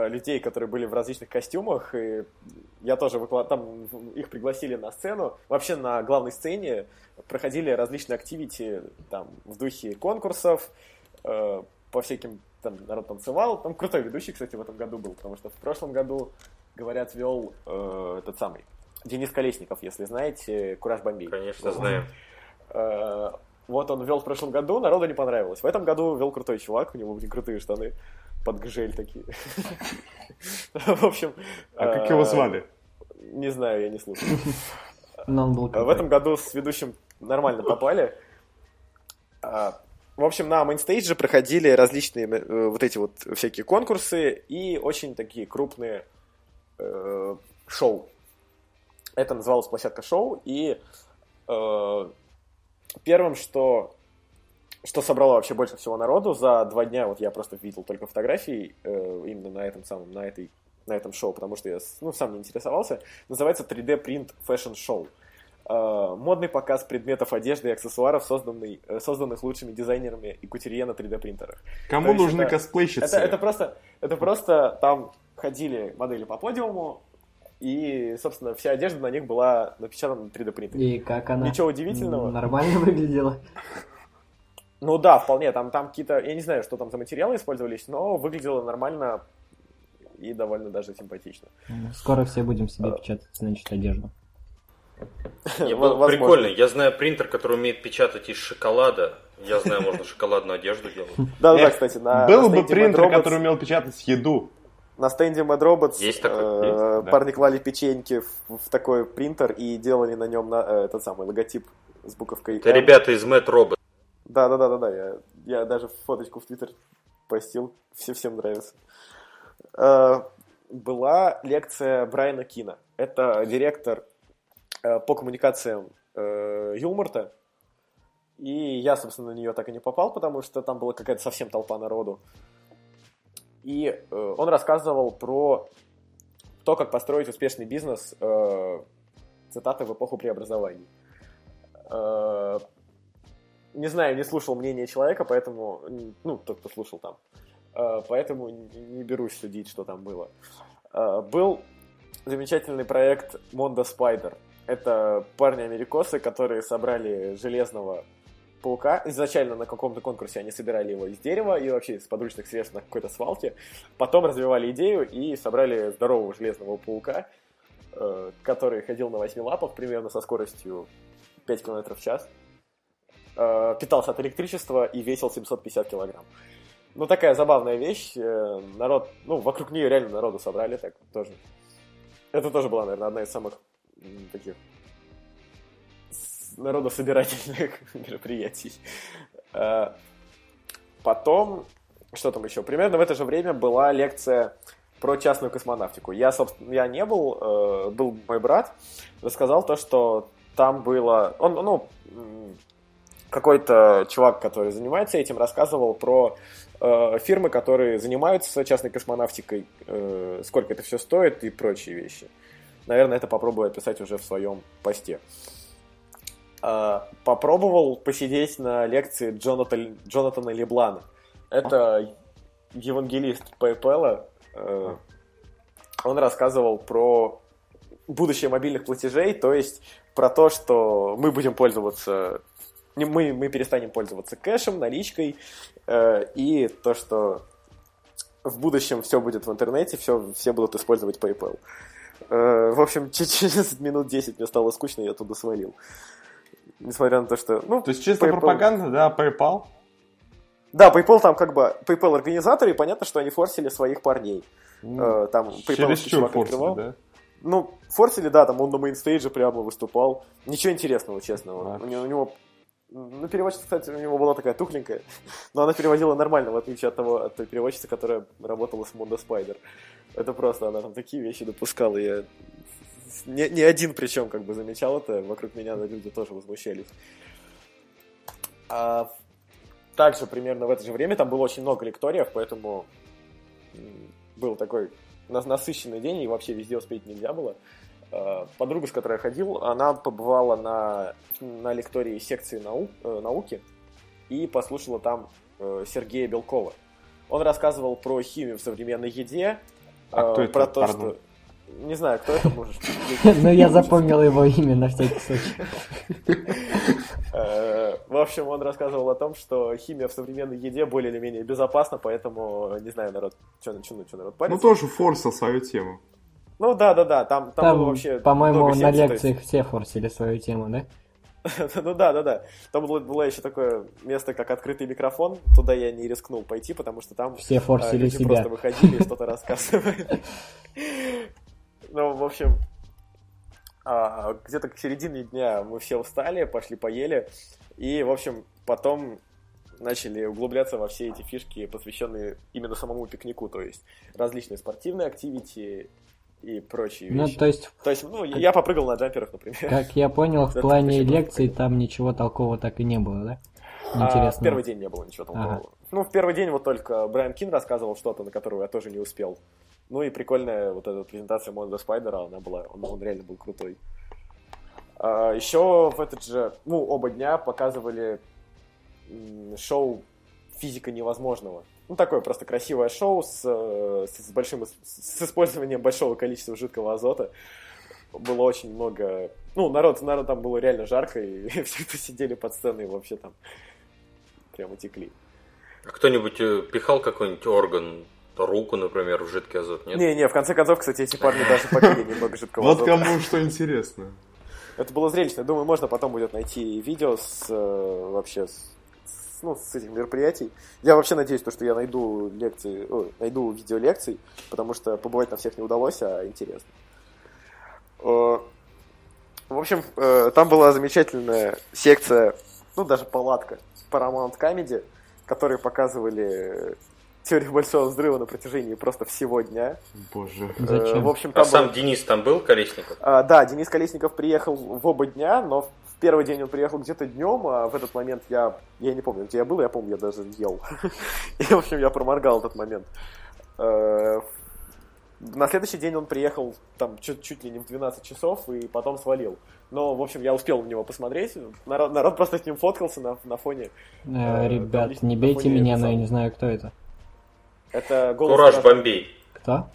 людей, которые были в различных костюмах, и я тоже выклад... там их пригласили на сцену. Вообще на главной сцене проходили различные активити там в духе конкурсов, э, по всяким там народ танцевал. Там крутой ведущий, кстати, в этом году был, потому что в прошлом году, говорят, вел э, этот самый Денис Колесников, если знаете, Кураж Бомбей. Конечно, знаем. Э, Вот он вел в прошлом году, народу не понравилось. В этом году вел крутой чувак, у него были крутые штаны под гжель такие. В общем... А как его э, звали? Не знаю, я не слушал. Но он был В крутой. этом году с ведущим нормально попали. А, В общем, на мейнстейдже проходили различные э, вот эти вот всякие конкурсы и очень такие крупные э, шоу. Это называлось площадка шоу, и э, первым, что, что собрало вообще больше всего народу за два дня, вот я просто видел только фотографии э, именно на этом самом, на этой на этом шоу, потому что я ну, сам не интересовался, называется 3D Print Fashion Show. Э, модный показ предметов одежды и аксессуаров, созданный, э, созданных лучшими дизайнерами и кутюрье на 3D принтерах. Кому нужны это- косплейщицы? Это, это просто, это просто там ходили модели по подиуму, и, собственно, вся одежда на них была напечатана на 3D принтере. И как она? Ничего удивительного. Нормально выглядела. Ну да, вполне, там, там какие-то, я не знаю, что там за материалы использовались, но выглядело нормально и довольно даже симпатично. Скоро все будем А. себе печатать, значит, одежду. Не, Во- было возможно. прикольно. Я знаю принтер, который умеет печатать из шоколада. Я знаю, можно шоколадную одежду делать. Да-да, Эх, кстати, на, Был бы принтер, Robots- который умел печатать еду. На стенде Mad Robots Есть такой? э, да. парни клали печеньки в, такой принтер и делали на нем э, этот самый логотип с буковкой Это ребята из Mad Robot. Да, да, да, да, да. Я, я даже фоточку в Твиттер постил. Все всем нравится. Э, была лекция Брайана Кина. Это директор э, по коммуникациям э, Юлморта. И я, собственно, на нее так и не попал, потому что там была какая-то совсем толпа народу. И э, он рассказывал про то, как построить успешный бизнес, э, цитаты, в эпоху преобразований. Не знаю, не слушал мнение человека, поэтому, ну, тот, кто слушал там, э, поэтому не берусь судить, что там было. Э, был замечательный проект Mondo Spider. Это парни-америкосы, которые собрали железного паука. Изначально на каком-то конкурсе они собирали его из дерева и вообще из подручных средств на какой-то свалке. Потом развивали идею и собрали здорового железного паука, э, который ходил на восьми лапах примерно со скоростью 5 км в час. Э, питался от электричества и весил 750 килограмм. Ну, такая забавная вещь. Э, народ, ну, вокруг нее реально народу собрали, так тоже. Это тоже была, наверное, одна из самых таких народособирательных мероприятий. Э, потом, что там еще? Примерно в это же время была лекция про частную космонавтику. Я, собственно, я не был, был мой брат, рассказал то, что там было... Он, ну, какой-то чувак, который занимается этим, рассказывал про э, фирмы, которые занимаются частной космонавтикой, э, сколько это все стоит и прочие вещи. Наверное, это попробую описать уже в своем посте. Э, попробовал посидеть на лекции Джонатан, Джонатана Леблана. Это евангелист PayPal. Э, он рассказывал про будущее мобильных платежей, то есть про то, что мы будем пользоваться мы, мы перестанем пользоваться кэшем, наличкой, э, и то, что в будущем все будет в интернете, все, все будут использовать PayPal. Э, в общем, через минут 10 мне стало скучно, я туда свалил. Несмотря на то, что... Ну, то есть чисто PayPal... пропаганда, да, PayPal? Да, PayPal там как бы PayPal организаторы, и понятно, что они форсили своих парней. Ну, там PayPal чувак форсили, открывал. Да? Ну, форсили, да, там он на мейнстейдже прямо выступал. Ничего интересного, честно. А. У, него, у него ну, переводчица, кстати, у него была такая тухленькая, но она переводила нормально, в отличие от того, от той переводчицы, которая работала с Mondo Spider. Это просто, она там такие вещи допускала, я не, не один причем как бы замечал это, вокруг меня люди тоже возмущались. А также примерно в это же время там было очень много лекториев, поэтому был такой насыщенный день, и вообще везде успеть нельзя было. Э, подруга, с которой я ходил, она побывала на, на лектории секции нау, э, науки и послушала там э, Сергея Белкова. Он рассказывал про химию в современной еде, а кто про это? то, Пардон. что... Не знаю, кто это может. Ну, я запомнил его имя на всякий случай. В общем, он рассказывал о том, что химия в современной еде более или менее безопасна, поэтому, не знаю, народ, что, что, что народ парится. Ну, тоже форсил свою тему. Ну да, да, да, там, там, там вообще. По-моему, на лекциях все форсили свою тему, да? ну да, да, да. Там было, было еще такое место, как открытый микрофон. Туда я не рискнул пойти, потому что там все форсили люди себя. просто выходили и что-то рассказывали. ну, в общем, а, где-то к середине дня мы все устали, пошли поели. И, в общем, потом начали углубляться во все эти фишки, посвященные именно самому пикнику, то есть различные спортивные активити, и прочие ну, вещи. То есть, то есть, ну, я попрыгал на джамперах, например. Как я понял, в плане лекций там ничего толкового так и не было, да? Интересно. А, в первый день не было ничего толкового. Ага. Ну, в первый день вот только Брайан Кин рассказывал что-то, на которого я тоже не успел. Ну и прикольная вот эта презентация Монда Спайдера, она была, он, он реально был крутой. А, еще в этот же, ну, оба дня показывали шоу «Физика невозможного». Ну, такое просто красивое шоу с, э, с, большим, с использованием большого количества жидкого азота. Было очень много... Ну, народ, народ там было реально жарко, и все, кто сидели под сценой, вообще там прямо текли. А кто-нибудь э, пихал какой-нибудь орган, руку, например, в жидкий азот, нет? Не-не, в конце концов, кстати, эти парни даже попили немного жидкого азота. Вот кому что интересно. Это было зрелищно. Думаю, можно потом будет найти видео с э, вообще с ну, с этих мероприятий. Я вообще надеюсь, то, что я найду лекции, о, найду видео лекций, потому что побывать на всех не удалось, а интересно. Э, в общем, э, там была замечательная секция, ну, даже палатка Paramount Comedy, которые показывали теорию большого взрыва на протяжении просто всего дня. Боже. Зачем? В общем, там а был... сам Денис там был, Колесников? А, да, Денис Колесников приехал в оба дня, но первый день он приехал где-то днем, а в этот момент я, я не помню, где я был, я помню, я даже ел. И, в общем, я проморгал этот момент. Э, на следующий день он приехал там чуть, чуть ли не в 12 часов и потом свалил. Но, в общем, я успел на него посмотреть. Народ, народ просто с ним фоткался на, на фоне. Э, ребят, не бейте меня, но я не знаю, кто это. Это голос Кураж Бомбей. Кто?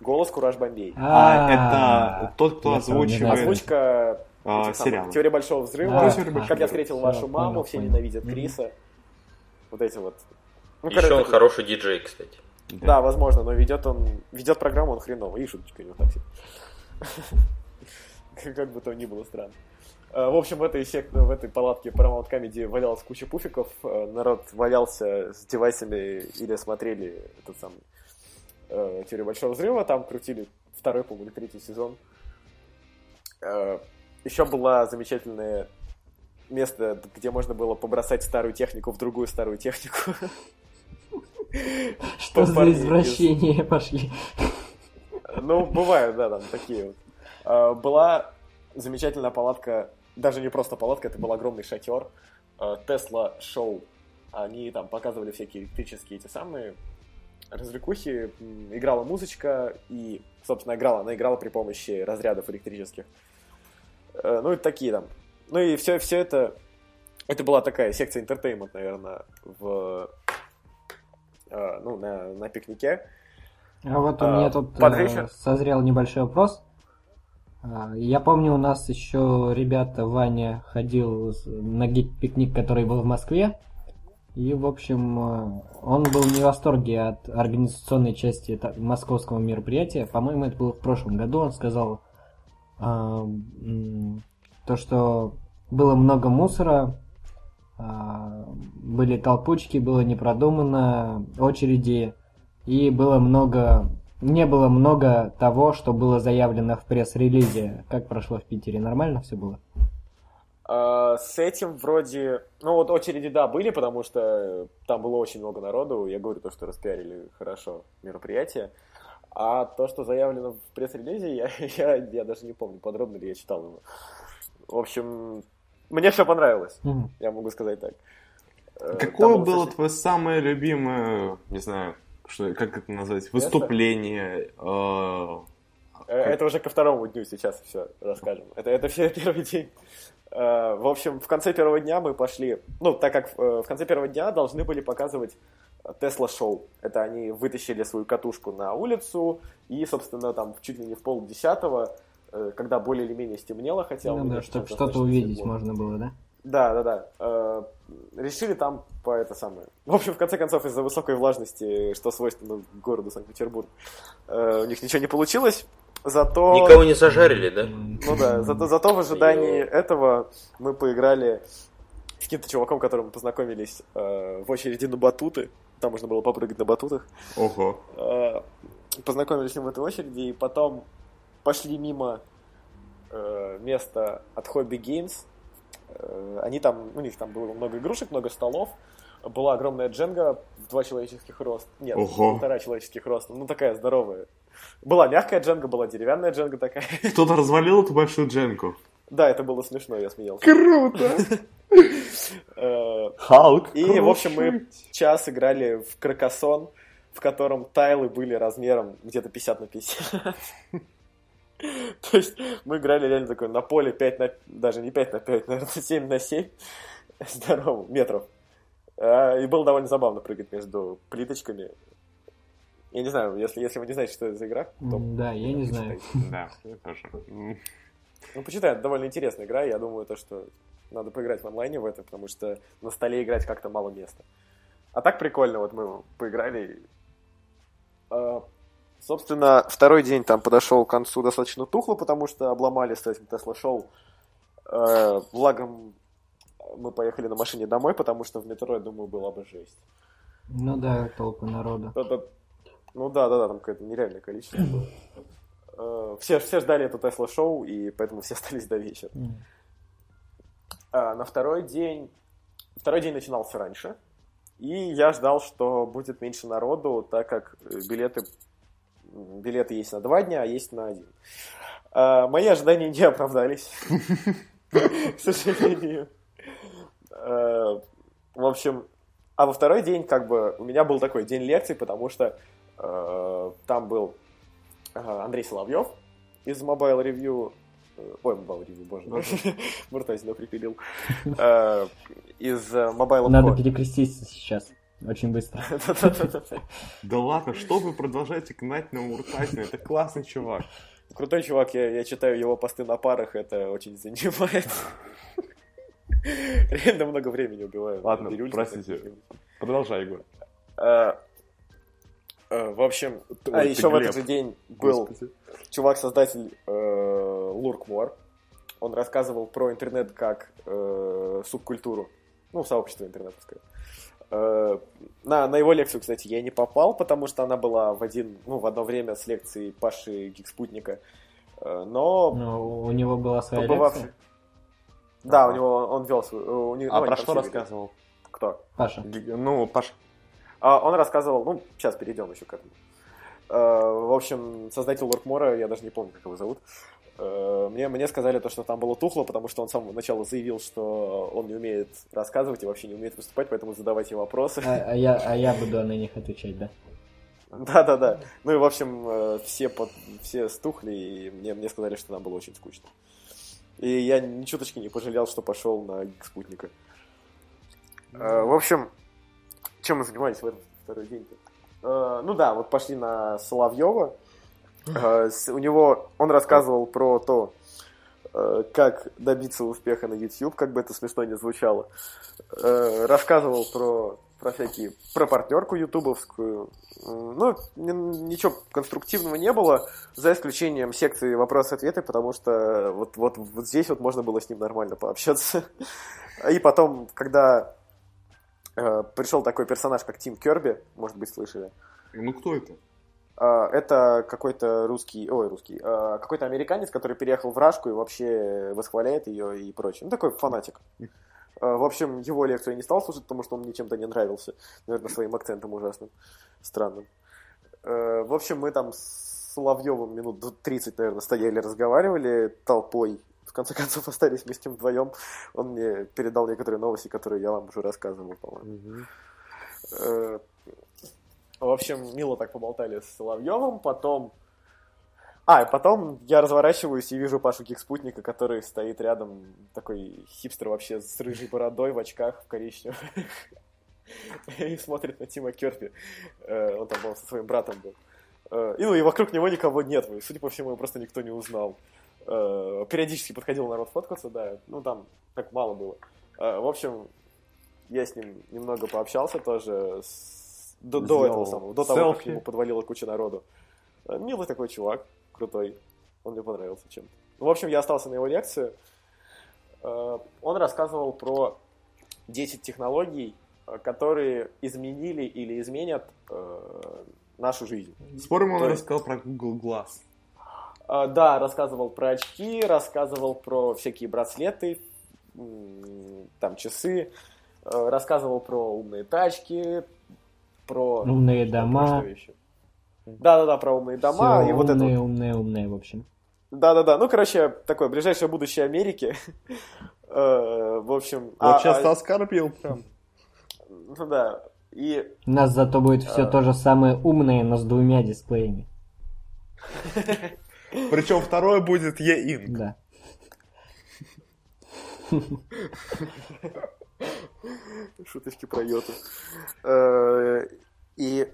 Голос Кураж Бомбей. А, это тот, кто озвучивает... Озвучка а, сериал. Теория большого взрыва. Как я встретил вашу маму, все ненавидят Криса. Вот эти вот. Ну, Еще он хороший диджей, кстати. Да. да, возможно, но ведет он ведет программу он хреново, и шуточка у него так себе. Как бы то ни было странно. Э, в общем, в этой, сек... в этой палатке Paramount Comedy валялась куча пуфиков, э, народ валялся с девайсами или смотрели этот самый э, Теорию Большого Взрыва, там крутили второй, по-моему, или третий сезон. Еще было замечательное место, где можно было побросать старую технику в другую старую технику. Что за извращения пошли? Ну, бывают, да, там такие вот. А, была замечательная палатка, даже не просто палатка, это был огромный шатер. Тесла шоу. Они там показывали всякие электрические эти самые развлекухи. Играла музычка и, собственно, играла. Она играла при помощи разрядов электрических. Э, ну, и такие там. Ну и все, все это... Это была такая секция entertainment, наверное, в Э, ну, на, на пикнике. А вот у меня а, тут под вечер... созрел небольшой вопрос. А, я помню, у нас еще ребята, Ваня ходил на пикник, который был в Москве. И, в общем, э, он был не в восторге от организационной части московского мероприятия. По-моему, это было в прошлом году. Он сказал а, то, что было много мусора, а, были толпучки, было не продумано, очереди, и было много, не было много того, что было заявлено в пресс-релизе. Как прошло в Питере? Нормально все было? А, с этим вроде... Ну вот очереди, да, были, потому что там было очень много народу. Я говорю то, что распиарили хорошо мероприятие. А то, что заявлено в пресс-релизе, я, я, я даже не помню, подробно ли я читал его. В общем, мне все понравилось, mm я могу сказать так. Э, Какое было, было твое самое любимое, не знаю, что, как это назвать, выступление? Э, э, это уже ко второму дню сейчас все расскажем. Это, это все первый день. В общем, в конце первого дня мы пошли, ну, так как в конце первого дня должны были показывать Тесла шоу. Это они вытащили свою катушку на улицу и, собственно, там чуть ли не в пол десятого Э, когда более или менее стемнело, хотя... Ну да, чтобы что-то увидеть было. можно было, да? Да, да, да. Э, решили там по это самое. В общем, в конце концов, из-за высокой влажности, что свойственно городу Санкт-Петербург, э, у них ничего не получилось. Зато... Никого не зажарили, да? Ну да, зато, зато в ожидании этого мы поиграли с каким-то чуваком, которым мы познакомились э, в очереди на батуты. Там можно было попрыгать на батутах. Ого. Э, познакомились ним в этой очереди, и потом пошли мимо э, места от Hobby Games. Э, они там, у них там было много игрушек, много столов. Была огромная дженга в два человеческих роста. Нет, Ого. полтора человеческих роста. Ну, такая здоровая. Была мягкая дженга, была деревянная дженга такая. Кто-то развалил эту большую дженгу. Да, это было смешно, я смеялся. Круто! Халк. И, в общем, мы час играли в Кракосон, в котором тайлы были размером где-то 50 на 50. То есть мы играли реально такое на поле 5 на... Даже не 5 на 5, наверное, 7 на 7 здорово, метров. А, и было довольно забавно прыгать между плиточками. Я не знаю, если, если вы не знаете, что это за игра, то... Да, я не знаю. Да, тоже. Ну, почитай, это довольно интересная игра. Я думаю, то, что надо поиграть в онлайне в это, потому что на столе играть как-то мало места. А так прикольно, вот мы поиграли. А, Собственно, второй день там подошел к концу достаточно тухло, потому что обломали с этим Тесла Шоу. Э, благом мы поехали на машине домой, потому что в метро, я думаю, была бы жесть. Ну да, толпа народа. Ну да, да, да, там какое-то нереальное количество было. Э, все, все ждали это Тесла шоу, и поэтому все остались до вечера. Mm. А на второй день... Второй день начинался раньше, и я ждал, что будет меньше народу, так как билеты билеты есть на два дня, а есть на один. А, мои ожидания не оправдались, к сожалению. А, в общем, а во второй день, как бы, у меня был такой день лекций, потому что э, там был Андрей Соловьев из Mobile Review, э, ой, Mobile Review, боже мой, Муртай сюда припилил, э, из Mobile Надо перекреститься сейчас. Очень быстро. Да ладно, что вы продолжаете гнать на Муртазина? Это классный чувак. Крутой чувак, я, я читаю его посты на парах, это очень занимает. Реально много времени убиваю. Ладно, простите. Продолжай, Егор. В общем, а еще в этот же день был чувак-создатель Луркмор. Он рассказывал про интернет как субкультуру. Ну, сообщество интернета, скажем. На, на его лекцию, кстати, я не попал, потому что она была в, один, ну, в одно время с лекцией Паши Гигспутника. Но... Но ну, у него была своя побывав... лекция? Да, у него он вел свою... У него, а ну, про что рассказывал? Кто? Паша. Ну, Паша. А, он рассказывал, ну, сейчас перейдем еще к этому. В общем, создатель Лоркмора, я даже не помню, как его зовут, мне, мне сказали то, что там было тухло, потому что он с самого начала заявил, что он не умеет рассказывать и вообще не умеет выступать, поэтому задавайте вопросы. А, а, я, а я буду на них отвечать, да? Да-да-да. Ну и, в общем, все, под, все стухли, и мне, мне сказали, что нам было очень скучно. И я ни чуточки не пожалел, что пошел на спутника. Mm-hmm. В общем, чем мы занимались в этот второй день? -то? Ну да, вот пошли на Соловьева. У него он рассказывал про то, как добиться успеха на YouTube, как бы это смешно не звучало. Рассказывал про, про всякие, про партнерку ютубовскую. Ну, ничего конструктивного не было, за исключением секции вопросы-ответы, потому что вот, вот, вот здесь вот можно было с ним нормально пообщаться. И потом, когда э, пришел такой персонаж, как Тим Керби, может быть, слышали. Ну, кто это? Э, это какой-то русский, ой, русский, э, какой-то американец, который переехал в Рашку и вообще восхваляет ее и прочее. Ну, такой фанатик. Э, в общем, его лекцию я не стал слушать, потому что он мне чем-то не нравился. Наверное, своим акцентом ужасным, странным. Э, в общем, мы там с Соловьевым минут 30, наверное, стояли, разговаривали толпой. В конце концов, остались мы с ним вдвоем. Он мне передал некоторые новости, которые я вам уже рассказывал, по-моему. Угу. В общем, мило так поболтали с Соловьевым, потом... А, и потом я разворачиваюсь и вижу Пашу Гик-спутника, который стоит рядом, такой хипстер вообще с рыжей бородой, в очках, в коричневых. И смотрит на Тима Керпи. Э, он там был со своим братом был. Э, и, ну, и вокруг него никого нет. Судя по всему, его просто никто не узнал. Э, периодически подходил народ фоткаться, да. Ну, там так мало было. В общем, я с ним немного пообщался тоже с... до, до этого самого, до того, селфи. как ему подвалила куча народу. Милый такой чувак, крутой. Он мне понравился чем-то. Ну, в общем, я остался на его лекции. Он рассказывал про 10 технологий, которые изменили или изменят э, нашу жизнь. Спорим, он То рассказал про Google Glass. Э, да, рассказывал про очки, рассказывал про всякие браслеты, там часы, э, рассказывал про умные тачки, про... Умные дома. Да-да-да, про умные дома. Все и вот умные, это умные, умные, в общем. Да-да-да, ну, короче, такое ближайшее будущее Америки. Э, в общем... Вот а, сейчас а... оскорбил прям. Ну да. И... У нас зато будет все а... то же самое умное, но с двумя дисплеями. Причем второе будет E-Ink. Да. Шуточки про йоту. Э, и,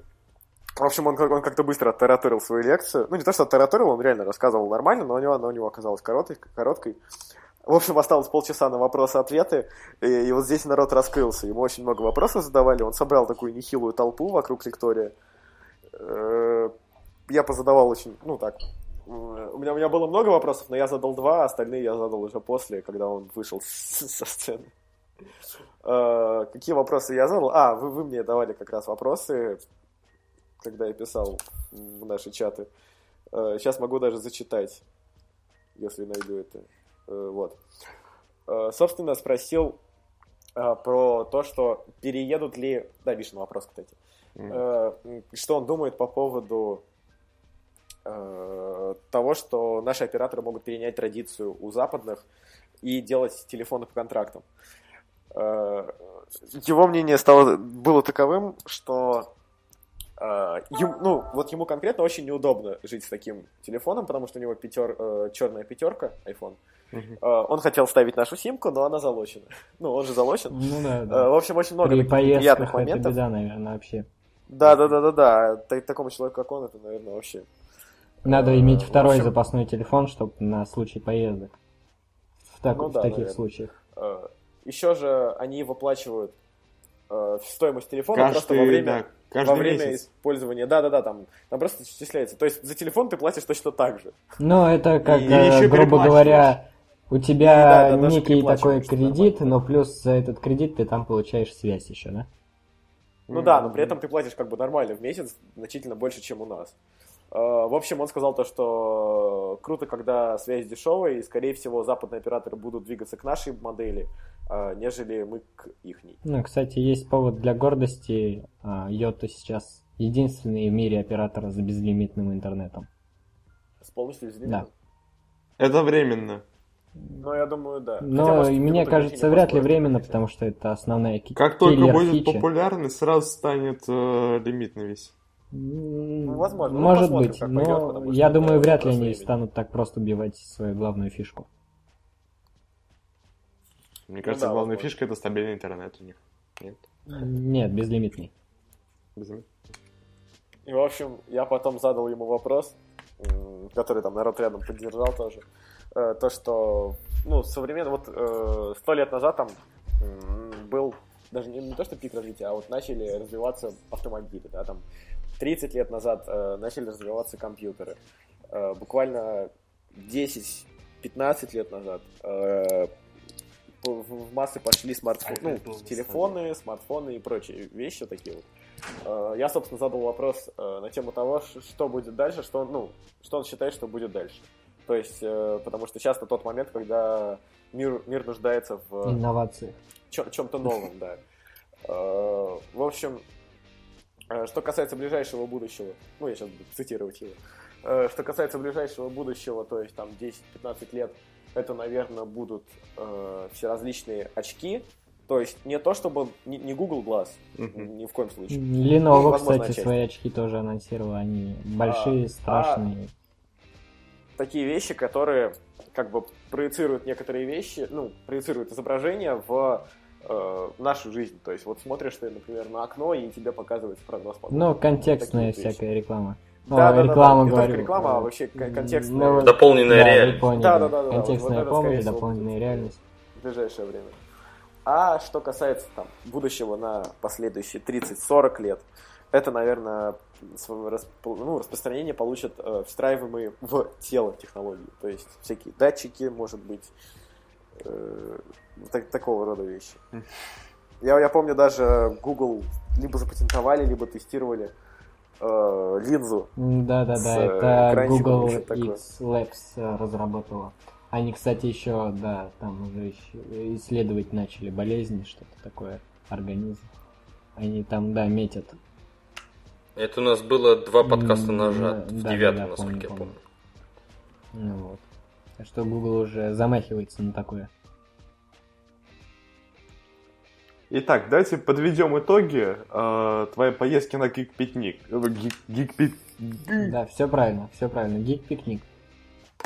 в общем, он, он как-то быстро оттараторил свою лекцию. Ну, не то, что оттараторил, он реально рассказывал нормально, но у него, она у него оказалась короткой. короткой. В общем, осталось полчаса на вопросы-ответы, и, и вот здесь народ раскрылся. Ему очень много вопросов задавали, он собрал такую нехилую толпу вокруг лектория. Э, я позадавал очень, ну так, у меня, у меня было много вопросов, но я задал два, остальные я задал уже после, когда он вышел со сцены. Э, какие вопросы я задал? А, вы, вы мне давали как раз вопросы, когда я писал в наши чаты. Сейчас э, могу даже зачитать, если найду это. Э, вот. Собственно, спросил про то, что переедут ли... Да, Вишен вопрос, кстати. Mm-hmm. Что он думает по поводу того, что наши операторы могут перенять традицию у западных и делать телефоны по контрактам. Его мнение стало, было таковым, что А, ем- ну, вот ему конкретно очень неудобно жить с таким телефоном, потому что у него пятер, э, черная пятерка, iPhone. Он хотел вставить нашу симку, но она залочена. Ну, он же залочен. Ну да, да. в общем, очень много При неприятных поездках это моментов. беда, наверное, вообще. Да, да, да, да, да. Та- Такому человеку, как он, это, наверное, вообще. Надо Э, иметь в второй общем- запасной телефон, чтобы на случай поездок. В, так- Ну в да, таких наверное. случаях. Еще же они выплачивают э, стоимость телефона просто во Каждый, время, да, каждый во время месяц. использования. Да, да, да, там, там просто исчисляется. То есть за телефон ты платишь точно так же. Ну, это как, И э, еще грубо говоря, у И да, тебя да, даже некий такой кредит, нормально. но плюс за этот кредит ты там получаешь связь еще, да? Ну да, но при этом ты платишь как бы нормально в месяц, значительно больше, чем у нас. Э, В общем, он сказал то, что круто, когда связь дешевая, и, скорее всего, западные операторы будут двигаться к нашей модели, э, нежели мы к ихней. Ну, кстати, есть повод для гордости. А, Йота сейчас единственный в мире оператор с безлимитным интернетом. С полностью безлимитным. Это временно. Ну, я думаю, да. Хотя, Но может, и мне кажется, вряд ли временно, потому что это основная Как только будет фича. популярный, сразу станет э, лимитный весь. Ну, возможно. Ну, Может посмотрим, быть, как пойдет, но потому я думаю, вряд ли они времени. станут так просто убивать свою главную фишку. Мне кажется, да, главная возможно. фишка это стабильный интернет у них. Нет? Нет, безлимитный. Без- И, в общем, я потом задал ему вопрос, который там народ рядом поддержал тоже. Э, То, что, ну, современно, вот э, сто лет назад там был даже не, не то, что пик развития, а вот начали развиваться автомобили, да, там 30 лет назад э, начали развиваться компьютеры. Э, Буквально 10-15 лет назад э, в в массы пошли смартфоны, ну, телефоны, смартфоны и прочие вещи такие вот. Э, Я, собственно, задал вопрос э, на тему того, что будет дальше, что, он, ну, что он считает, что будет дальше. То есть, э, потому что сейчас на тот момент, когда мир, мир нуждается в Инновации. чем- чем-то новом, да. В общем, что касается ближайшего будущего, ну, я сейчас буду цитировать его, Э, что касается ближайшего будущего, то есть там 10-15 лет, это, наверное, будут э, все различные очки, то есть не то, чтобы не, не Google Glass, ни в коем случае. Lenovo, Ну, кстати, отчасти. свои очки тоже анонсировал. Они большие, А, страшные. такие вещи, которые как бы проецируют некоторые вещи, ну, проецируют изображение в э, нашу жизнь. То есть вот смотришь ты, например, на окно, и тебе показывается прогноз погоды. Ну, контекстная вещи. всякая реклама. Да, да, да, реклама, да, не говорю. только реклама, а вообще контекстная. ну, Дополненная да, реальность. поняли. Да, да, да, да, Контекстная вот это, помощь, дополненная реальность. в ближайшее время. А что касается там, будущего на последующие 30-40 лет, это, наверное, свое расп- ну, распространение получат э, встраиваемые в тело технологии. То есть всякие датчики, может быть, э, так- такого рода вещи. Я, я помню, даже Google либо запатентовали, либо тестировали э, линзу. Да-да-да, с, э, это Google. X Labs э, разработала. Они, кстати, еще, да, там уже исследовать начали болезни, что-то такое, организм. Они там, да, метят. Это у нас было два подкаста назад, да, в да, девятом, да, насколько я помню, помню. Ну вот. Так что Google уже замахивается на такое. Итак, давайте подведем итоги э, твоей поездки на гик-пикник. Э, гик- Гик-пик... Да, все правильно, все правильно. Гик-пикник.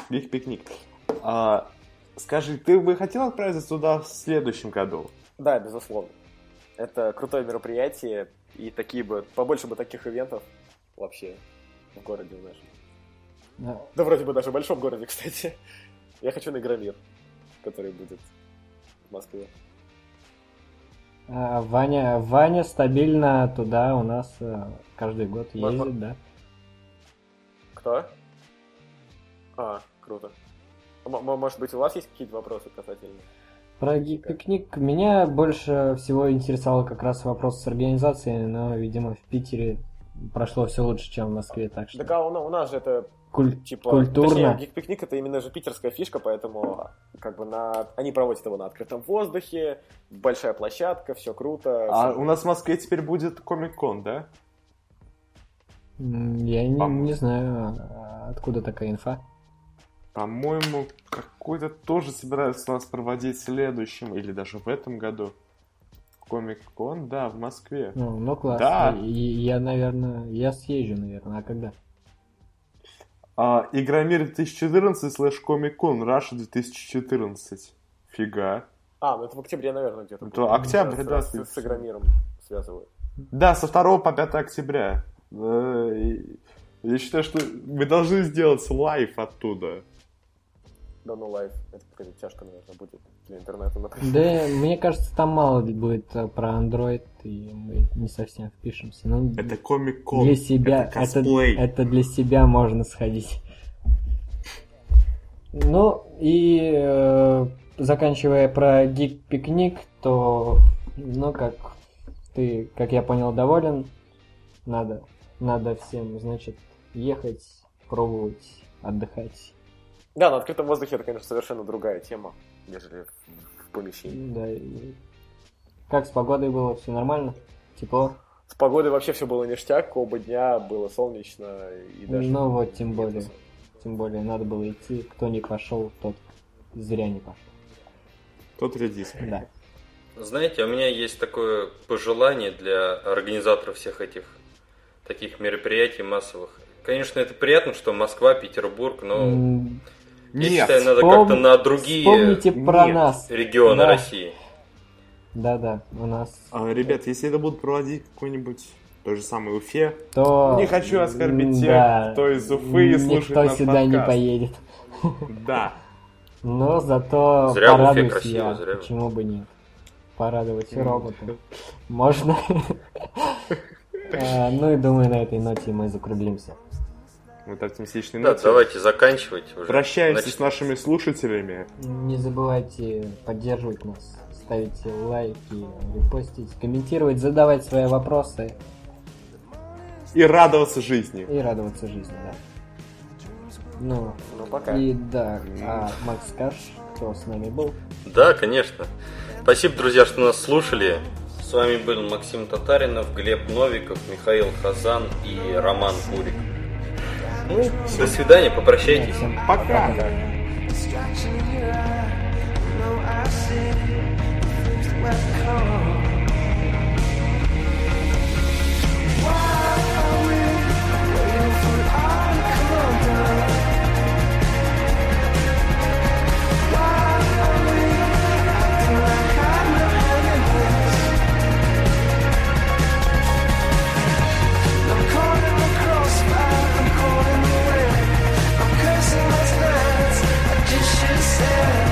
Гик-пикник. А, скажи, ты бы хотел отправиться туда в следующем году? Да, безусловно. Это крутое мероприятие, и такие бы, побольше бы таких ивентов вообще в городе нашем. Да. Да вроде бы даже в большом городе, кстати. Я хочу на Игромир, который будет в Москве. А, Ваня, Ваня стабильно туда у нас э, каждый год ездит, да? Кто? А, круто. М- может быть, у вас есть какие-то вопросы касательно? Про гик-пикник меня больше всего интересовал как раз вопрос с организацией, но, видимо, в Питере прошло все лучше, чем в Москве, так что Так а у, у нас же это куль- типа культурно. Точнее, гик-пикник это именно же питерская фишка, поэтому как бы на они проводят его на открытом воздухе, большая площадка, все круто. А всё- у нас в Москве теперь будет Комик-кон, да? Я не, не знаю, а откуда такая инфа. По-моему, какой-то тоже собираются у нас проводить в следующем или даже в этом году. Comic Con, да, в Москве. Ну, ну классно. Да. И, я, наверное, я съезжу, наверное. А когда? А, Игромир 2014 слэш Comic Con Russia 2014. Фига. А, ну это в октябре, наверное, где-то. Это октябрь, С- да, С, ты- с Игромиром связывают. Да, со 2 по 5 октября. Э, Я считаю, что мы должны сделать live оттуда. Да, ну live. Это какая-то тяжко, наверное, будет для интернета, например. Да, мне кажется, там мало будет э, про Android, и мы не совсем впишемся. Ну, Это Comic Con. для себя, это это, косплей. это для себя можно сходить. Ну, и э, заканчивая про Geek пикник, то, ну, как ты, как я понял, доволен, надо, надо всем, значит, ехать, пробовать, отдыхать. Да, на открытом воздухе это, конечно, совершенно другая тема, нежели в, помещении. Да, и как с погодой было, все нормально? Тепло? С погодой вообще все было ништяк, оба дня было солнечно и даже... Ну вот, тем более. Тем более, надо было идти. Кто не пошел, тот зря не пошел. Тот редис. Да. Знаете, у меня есть такое пожелание для организаторов всех этих таких мероприятий массовых. Конечно, это приятно, что Москва, Петербург, но М, я Нет. считаю, надо вспом- как-то на другие Вспомните про нет. нас. регионы Да. России. Да-да, у нас А, ребят, если это будут проводить какой-нибудь той же самой Уфе, то... Не хочу оскорбить тех, Да, кто из Уфы и слушает Никто наш сюда не подкаст. поедет. да. Но зато Зря в Уфе порадуюсь красиво, я. зря. Почему бы нет? Порадовать робота. Можно. А, Ну и думаю, на этой ноте мы закруглимся. Вот оптимистичный Да, ноте. давайте заканчивать уже. Прощаемся Значит, с нашими слушателями. Не забывайте поддерживать нас, ставить лайки, репостить, комментировать, задавать свои вопросы И радоваться жизни. и радоваться жизни, да. Ну, Ну, пока. и да, а Макс, скажешь, кто с нами был? Да, конечно. Спасибо, друзья, что нас слушали. С вами был Максим Татаринов, Глеб Новиков, Михаил Хазан и Роман Курик. Ну, до свидания, попрощайтесь. Всем Пока. distraction said